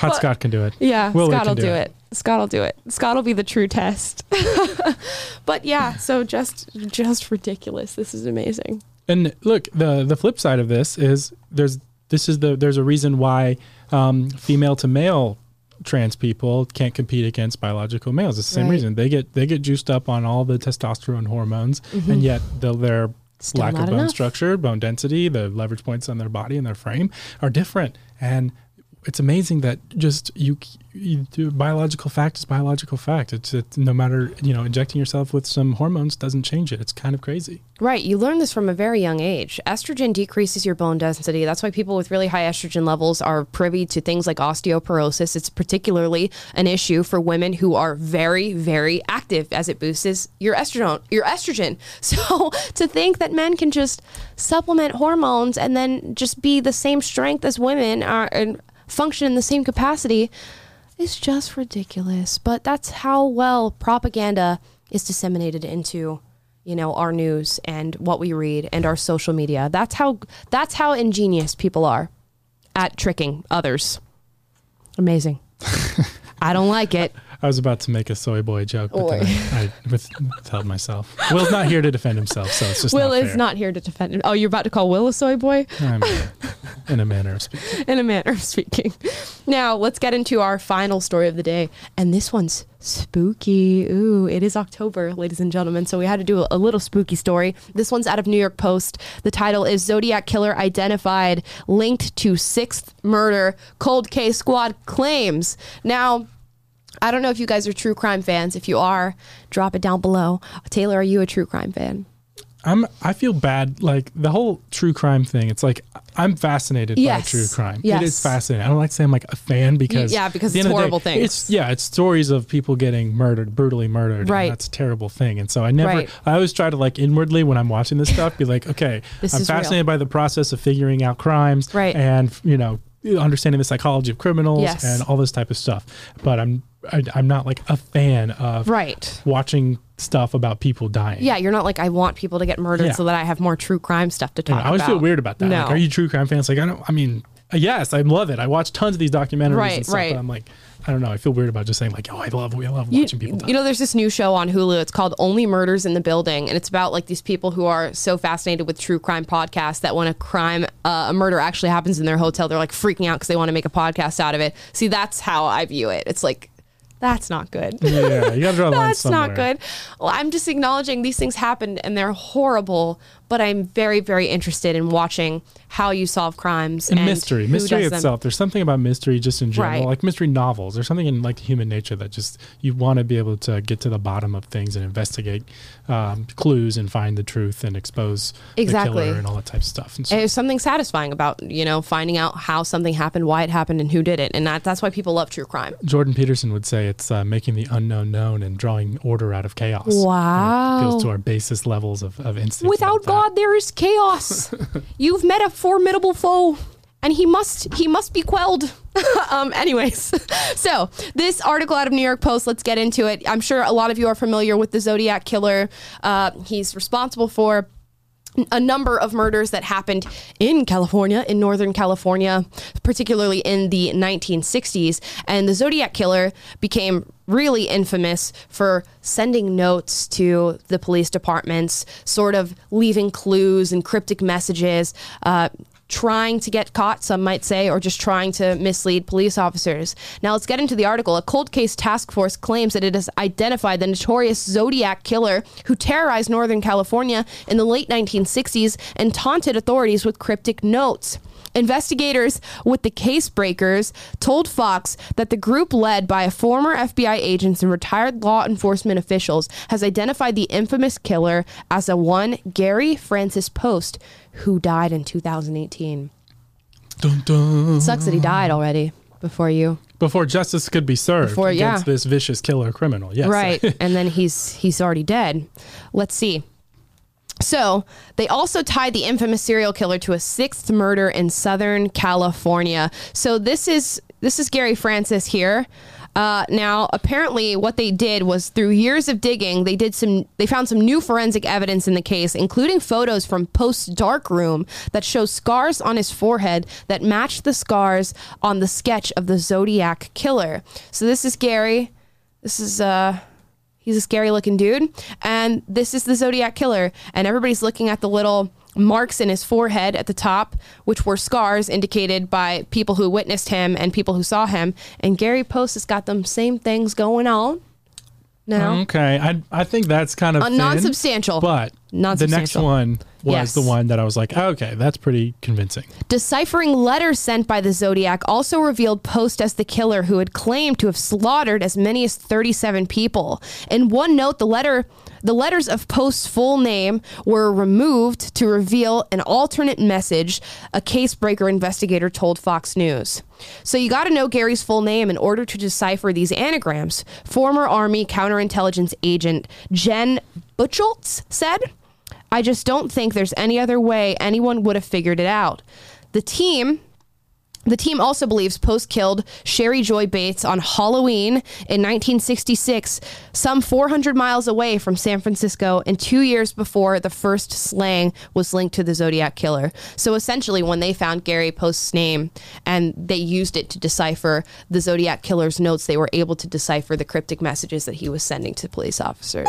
hot scott can do it Yeah, Willie Scott will do do it. it. Scott will do it. Scott will be the true test. but yeah, so just just ridiculous. This is amazing. And look, the the flip side of this is there's this is the there's a reason why um, female to male trans people can't compete against biological males. It's the same Right. reason they get they get juiced up on all the testosterone hormones, and yet the, their Mm-hmm. Still lack of bone enough. structure, bone density, the leverage points on their body and their frame are different. And it's amazing that just you, you biological fact is biological fact. It's, it's no matter you know injecting yourself with some hormones doesn't change it. It's kind of crazy. Right. You learn this from a very young age. Estrogen decreases your bone density. That's why people with really high estrogen levels are privy to things like osteoporosis. It's particularly an issue for women who are very, very active as it boosts your estrogen. Your estrogen. So to think that men can just supplement hormones and then just be the same strength as women are and function in the same capacity is just ridiculous. But that's how well propaganda is disseminated into you know our news and what we read and our social media. That's how that's how ingenious people are at tricking others. Amazing. I don't like it I was about to make a soy boy joke, but then I, I withheld myself. Will's not here to defend himself, so it's just Will not is fair. not here to defend him. Oh, you're about to call Will a soy boy? I mean, uh, in a manner of speaking. in a manner of speaking. Now, let's get into our final story of the day. And this one's spooky. Ooh, it is October, ladies and gentlemen. So we had to do a, a little spooky story. This one's out of New York Post. The title is Zodiac Killer Identified Linked to Sixth Murder. Cold Case Squad claims. Now, I don't know if you guys are true crime fans. If you are, drop it down below. Taylor, are you a true crime fan? I'm. I feel bad. Like the whole true crime thing. It's like I'm fascinated Yes. by true crime. It Yes. is fascinating. I don't like to say I'm like a fan because yeah, because the it's horrible day, things. It's yeah, it's stories of people getting murdered, brutally murdered. Right. That's a terrible thing. And so I never. Right. I always try to like inwardly when I'm watching this stuff, be like, okay, I'm is real. fascinated by the process of figuring out crimes. Right. And you know, understanding the psychology of criminals Yes. and all this type of stuff. But I'm. I, I'm not like a fan of Right. watching stuff about people dying. Yeah, you're not like I want people to get murdered Yeah. so that I have more true crime stuff to talk know, I always about. feel weird about that. No. Like, are you true crime fans? Like, I don't. I mean, uh, yes, I love it. I watch tons of these documentaries Right, and stuff. right. But I'm like, I don't know. I feel weird about just saying like, oh, I love, we love you, watching people die. you know, there's this new show on Hulu. It's called Only Murders in the Building, and it's about like these people who are so fascinated with true crime podcasts that when a crime, uh, a murder actually happens in their hotel, they're like freaking out because they want to make a podcast out of it. See, that's how I view it. It's like that's not good. yeah, you got to draw the line That's somewhere. not good. Well, I'm just acknowledging these things happened and they're horrible, but I'm very, very interested in watching how you solve crimes And, and mystery, mystery does them. itself. There's something about mystery just in general, Right. like mystery novels. There's something in like human nature that just you want to be able to get to the bottom of things and investigate um, clues and find the truth and expose Exactly. the killer and all that type of stuff. And so, There's something satisfying about you know finding out how something happened, why it happened, and who did it, and that, that's why people love true crime. Jordan Peterson would say it's uh, making the unknown known and drawing order out of chaos. Wow. goes to our basest levels of, of instinct. Without that. God, there is chaos. You've met a formidable foe, and he must he must be quelled. um. Anyways, so this article out of New York Post. Let's get into it. I'm sure a lot of you are familiar with the Zodiac killer. Uh, he's responsible for a number of murders that happened in California, in Northern California, particularly in the 1960s. And the Zodiac Killer became really infamous for sending notes to the police departments, sort of leaving clues and cryptic messages. Uh, trying to get caught, some might say, or just trying to mislead police officers. Now let's get into the article. A cold case task force claims that it has identified the notorious Zodiac killer who terrorized Northern California in the late 1960s and taunted authorities with cryptic notes. Investigators with the case breakers told Fox that the group led by a former FBI agents and retired law enforcement officials has identified the infamous killer as a one Gary Francis Poste who died in 2018. Dun, dun. Sucks that he died already before you. Before justice could be served Before- yeah. against this vicious killer criminal. Yes. Right. and then he's he's already dead. Let's see. So they also tied the infamous serial killer to a sixth murder in Southern California. So this is this is Gary Francis here. Uh, now, apparently, what they did was through years of digging, they did some. They found some new forensic evidence in the case, including photos from Poste's dark room that show scars on his forehead that match the scars on the sketch of the Zodiac killer. So this is Gary. This is uh He's a scary looking dude. And this is the Zodiac Killer. And everybody's looking at the little marks in his forehead at the top, which were scars indicated by people who witnessed him and people who saw him. And Gary Poste has got them same things going on now. Okay. I I think that's kind of Uh, non-substantial. But the next one was Yes. the one that I was like, oh, okay, that's pretty convincing. Deciphering letters sent by the Zodiac also revealed Poste as the killer who had claimed to have slaughtered as many as 37 people. In one note, the letter the letters of Poste's full name were removed to reveal an alternate message, a casebreaker investigator told Fox News. So you got to know Gary's full name in order to decipher these anagrams. Former Army counterintelligence agent Jen Butchholtz said, I just don't think there's any other way anyone would have figured it out. The team The team also believes Poste killed Cheri Jo Bates on Halloween in 1966, some 400 miles away from San Francisco, and two years before the first slang was linked to the Zodiac Killer. So essentially, when they found Gary Poste's name and they used it to decipher the Zodiac Killer's notes, they were able to decipher the cryptic messages that he was sending to police officers.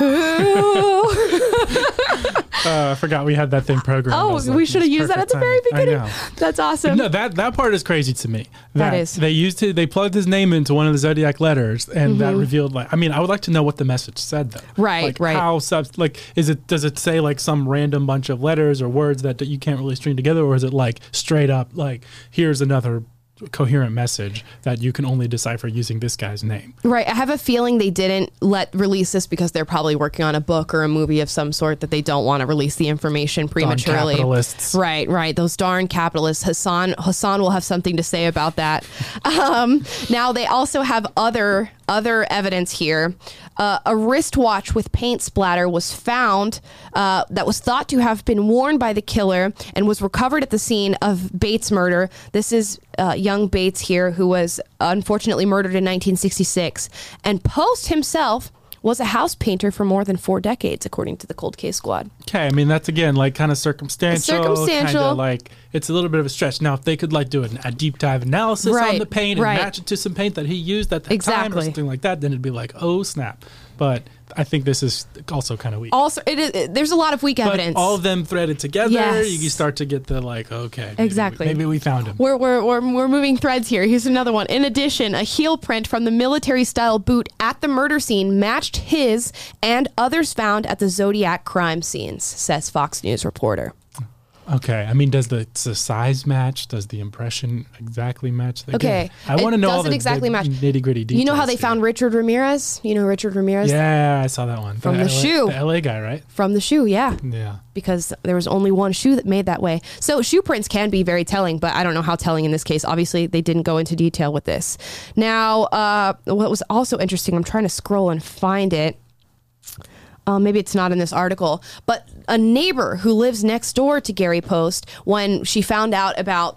Uh, I forgot we had that thing programmed. Oh, was we should have used that at the very. Beginning. That's awesome. No, that that part is crazy to me. That is. They used to they plugged his name into one of the zodiac letters, and that Mm-hmm. revealed like I mean I would like to know what the message said though. Right, like right. How sub like is it does it say like some random bunch of letters or words that, that you can't really string together, or is it like straight up like here's another coherent message that you can only decipher using this guy's name? Right. I have a feeling they didn't let release this because they're probably working on a book or a movie of some sort that they don't want to release the information prematurely. capitalists. Right, right. Those darn capitalists. Hassan Hassan will have something to say about that. Um, now they also have other other evidence here. Uh, a wristwatch with paint splatter was found uh, that was thought to have been worn by the killer and was recovered at the scene of Bates' murder. This is uh, young Bates here, who was unfortunately murdered in 1966. And Poste himself was a house painter for more than four decades, according to the Cold Case Squad. Okay, I mean that's again like kind of circumstantial, Circumstantial. Kinda like it's a little bit of a stretch. Now, if they could like do an, a deep dive analysis on the paint and right. match it to some paint that he used at the time or something like that, then it'd be like, oh snap. But I think this is also kind of weak. Also, it is, it- there's a lot of weak but evidence. all of them threaded together, Yes. you start to get the like, okay, maybe we- Exactly. Maybe we found him. We're, we're, we're, we're moving threads here. Here's another one. In addition, a heel print from the military style boot at the murder scene matched his and others found at the Zodiac crime scenes, says Fox News reporter. Okay, I mean, does the, the size match? Does the impression exactly match? Again, Okay, I want to know all doesn't the, exactly match. nitty gritty details. You know how they here. found Richard Ramirez? You know Richard Ramirez? Yeah, I saw that one From the LA, shoe. the LA guy, right? From the shoe, yeah. Yeah. because there was only one shoe that made that way. So shoe prints can be very telling, but I don't know how telling in this case. Obviously, they didn't go into detail with this. Now, uh, what was also interesting, I'm trying to scroll and find it. Uh, maybe it's not in this article, but a neighbor who lives next door to Gary Poste, when she found out about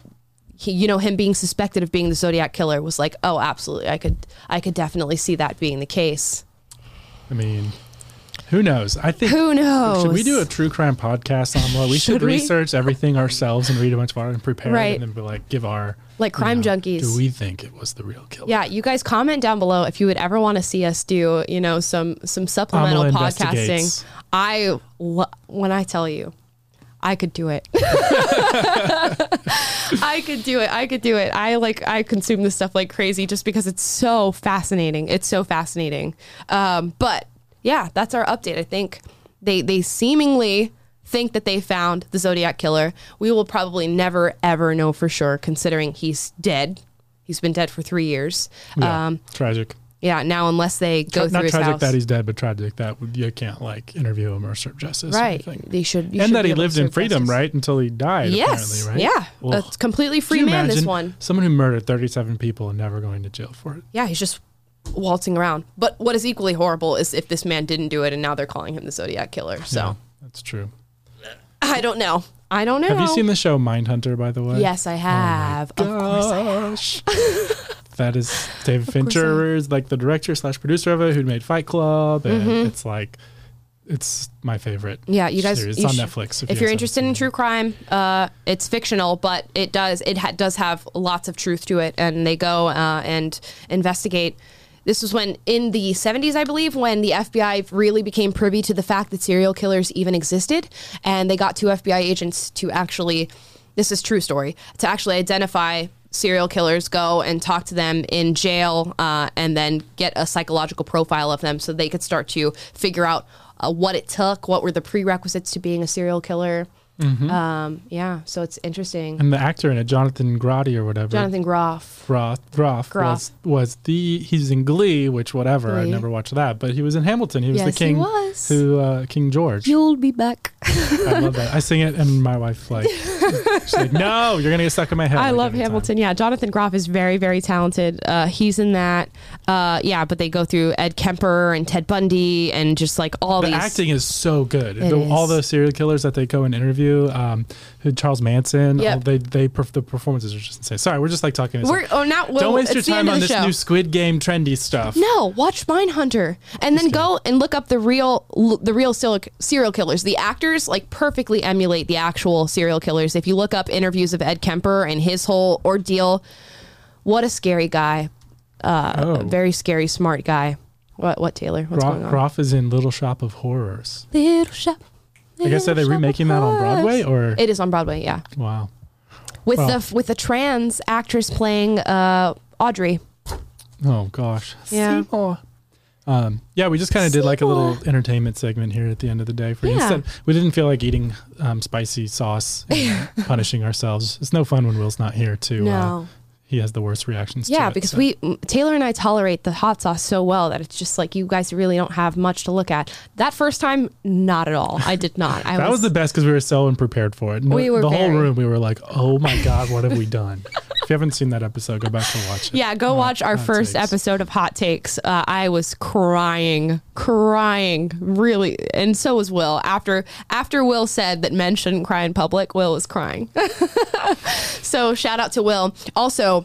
he, you know him being suspected of being the Zodiac killer, was like, "Oh, absolutely, I could, I could definitely see that being the case." I mean, who knows? I think. Who knows? Should we do a true crime podcast on what we should, Should we? research everything ourselves and read a bunch of art and prepare it Right. and then be like give our Like you crime know, junkies. Do we think it was the real killer? Yeah, you guys comment down below if you would ever want to see us do, you know, some some supplemental podcasting. I when I tell you, I could do it. I could do it. I could do it. I like I consume this stuff like crazy just because it's so fascinating. It's so fascinating. Um, but yeah, that's our update. I think they they seemingly think that they found the Zodiac killer. We will probably never ever know for sure, considering he's dead. He's been dead for three years. Yeah. Um, tragic. yeah. Now, unless they go Tra- through not tragic house, that he's dead, but tragic that you can't like interview him or serve justice. right? They should. you and should that he lived in freedom, justice. right, until he died. Yes. apparently, right? Yeah. Ugh. A completely free man. This one. Someone who murdered 37 people and never going to jail for it. Yeah, he's just waltzing around. But what is equally horrible is if this man didn't do it and now they're calling him the Zodiac killer. So Yeah, that's true. I don't know. I don't know. Have you seen the show Mindhunter, by the way? Yes, I have. of course I have. That is David Fincher is like the director slash producer of it who made Fight Club, and it's like it's my favorite. Mm-hmm. Yeah, you guys. series. you It's on should- Netflix. If, you you're interested in true crime, uh, it's fictional, but it does it ha- does have lots of truth to it, and they go uh, and investigate. This was when in the 70s, I believe, when the FBI really became privy to the fact that serial killers even existed, and they got two FBI agents to actually, this is true story, to actually identify serial killers, go and talk to them in jail, uh, and then get a psychological profile of them, so they could start to figure out uh, what it took, what were the prerequisites to being a serial killer. Mm-hmm. Um, yeah, so it's interesting. And the actor in it, Jonathan Grotti or whatever, Jonathan Groff. Groff, Groff, Groff. was was the he's in Glee, which whatever. I Glee. never watched that, but he was in Hamilton. He was Yes, the he king, was. who uh, King George. You'll be back. I love that. I sing it, and my wife like, she's like, "No, you're gonna get stuck in my head." I like love every time. Hamilton. Yeah, Jonathan Groff is very, very talented. Uh, he's in that. Uh, yeah, but they go through Ed Kemper and Ted Bundy and just like all The these. acting is so good. The- all the serial killers that they go and interview, um, Charles Manson. Yep. all- they they perf- the performances are just insane. Sorry, we're just like talking. We're oh now. Well, Don't waste your it's the end time on this show. new Squid Game trendy stuff. No, watch Mindhunter, and then go and look up the real, the real serial serial killers. The actors like perfectly emulate the actual serial killers. If you look up interviews of Ed Kemper and his whole ordeal, what a scary guy, uh, Oh. a very scary, smart guy. What? What Taylor? What's going Groff, on? Groff is in Little Shop of Horrors. Little shop. I guess are they little shop remaking that on Broadway or It is on Broadway, yeah. wow? With Well. the with the trans actress playing uh, Audrey. Oh gosh. Yeah. Seymour. Um, yeah, we just kind of did like a little entertainment segment here at the end of the day. For you. Yeah. Instead, we didn't feel like eating um, spicy sauce and punishing ourselves. It's no fun when Will's not here. To uh, No. He has the worst reactions. to Yeah, it, because so. we Taylor and I tolerate the hot sauce so well that it's just like you guys really don't have much to look at. That first time, not at all. I did not. I That was the best because we were so unprepared for it. No, We were the whole room. We were like, "Oh my god, what have we done?" if you haven't seen that episode, go back and watch it. yeah. Go watch our first Takes. episode of Hot Takes. Uh, I was crying, crying, really, and so was Will. After after Will said that men shouldn't cry in public, Will was crying. so shout out to Will. Also,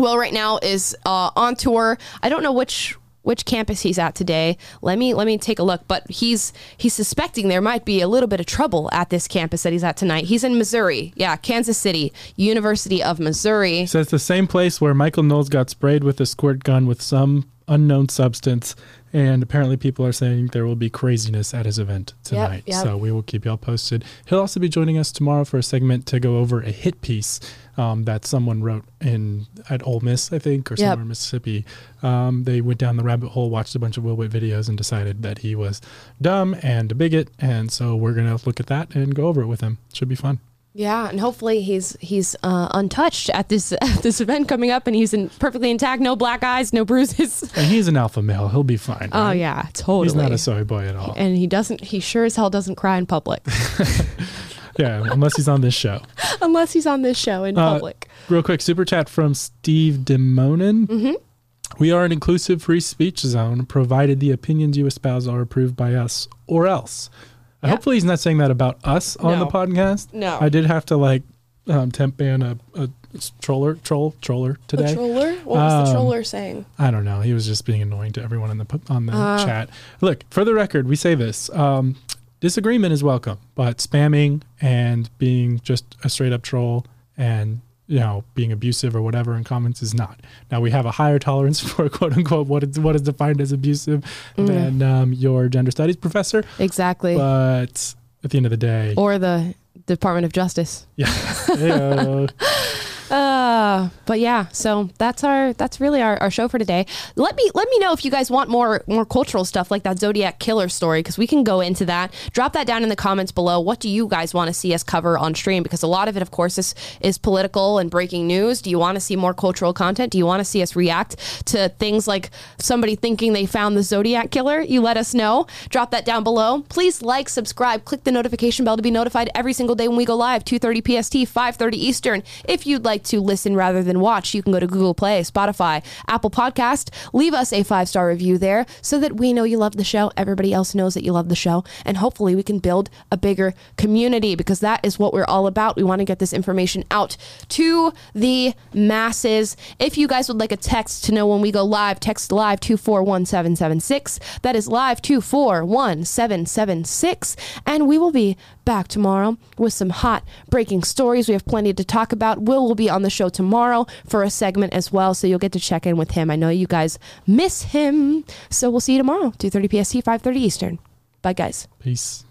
Will right now is uh, on tour. I don't know which which campus he's at today. Let me let me take a look. But he's he's suspecting there might be a little bit of trouble at this campus that he's at tonight. He's in Missouri. Yeah, Kansas City, University of Missouri. So it's the same place where Michael Knowles got sprayed with a squirt gun with some unknown substance, and apparently people are saying there will be craziness at his event tonight. yep. So we will keep y'all posted. He'll also be joining us tomorrow for a segment to go over a hit piece um, that someone wrote in at Ole Miss, I think, or Yep. somewhere in Mississippi. Um, they went down the rabbit hole, watched a bunch of Will Witt videos, and decided that he was dumb and a bigot. And so we're gonna look at that and go over it with him. Should be fun. Yeah, and hopefully he's he's uh, untouched at this at this event coming up, and he's in perfectly intact, no black eyes, no bruises. And he's an alpha male. He'll be fine. Oh yeah, totally. He's not a soy boy at all. and he doesn't. He sure as hell doesn't cry in public, Yeah, unless he's on this show. unless he's on this show in Uh, public. Real quick, super chat from Steve Demonin. Mm-hmm. We are an inclusive free speech zone, provided the opinions you espouse are approved by us or else. Uh, Yeah. Hopefully, he's not saying that about us on the podcast. No. I did have to like um, temp ban a, a troller, troll, troller today. troller? What was Um, the troller saying? I don't know. He was just being annoying to everyone on the on the Uh. chat. Look, for the record, we say this: um, disagreement is welcome, but spamming and being just a straight up troll and you know being abusive or whatever in comments is not. Now we have a higher tolerance for quote unquote what is what is defined as abusive Mm. than um, your gender studies professor, Exactly. but at the end of the day, or the Department of Justice. yeah, yeah. Uh, but yeah, so that's our that's really our, our show for today. Let me let me know if you guys want more more cultural stuff like that Zodiac killer story because we can go into that. Drop that down in the comments below. What do you guys want to see us cover on stream? Because a lot of it, of course, is is political and breaking news. Do you want to see more cultural content? Do you want to see us react to things like somebody thinking they found the Zodiac killer? You let us know. Drop that down below. Please like, subscribe, click the notification bell to be notified every single day when we go live, 2:30 PST, 5:30 Eastern. If you'd like to listen rather than watch, you can go to Google Play, Spotify, Apple Podcast. Leave us a five star review there so that we know you love the show. Everybody else knows that you love the show. And hopefully we can build a bigger community because that is what we're all about. We want to get this information out to the masses. If you guys would like a text to know when we go live, text live 241776. That is live 241776. And we will be back tomorrow with some hot breaking stories. We have plenty to talk about. Will will be on the show tomorrow for a segment as well, so you'll get to check in with him. I know you guys miss him. So we'll see you tomorrow, 2:30 PST, 5:30 Eastern. Bye guys. Peace.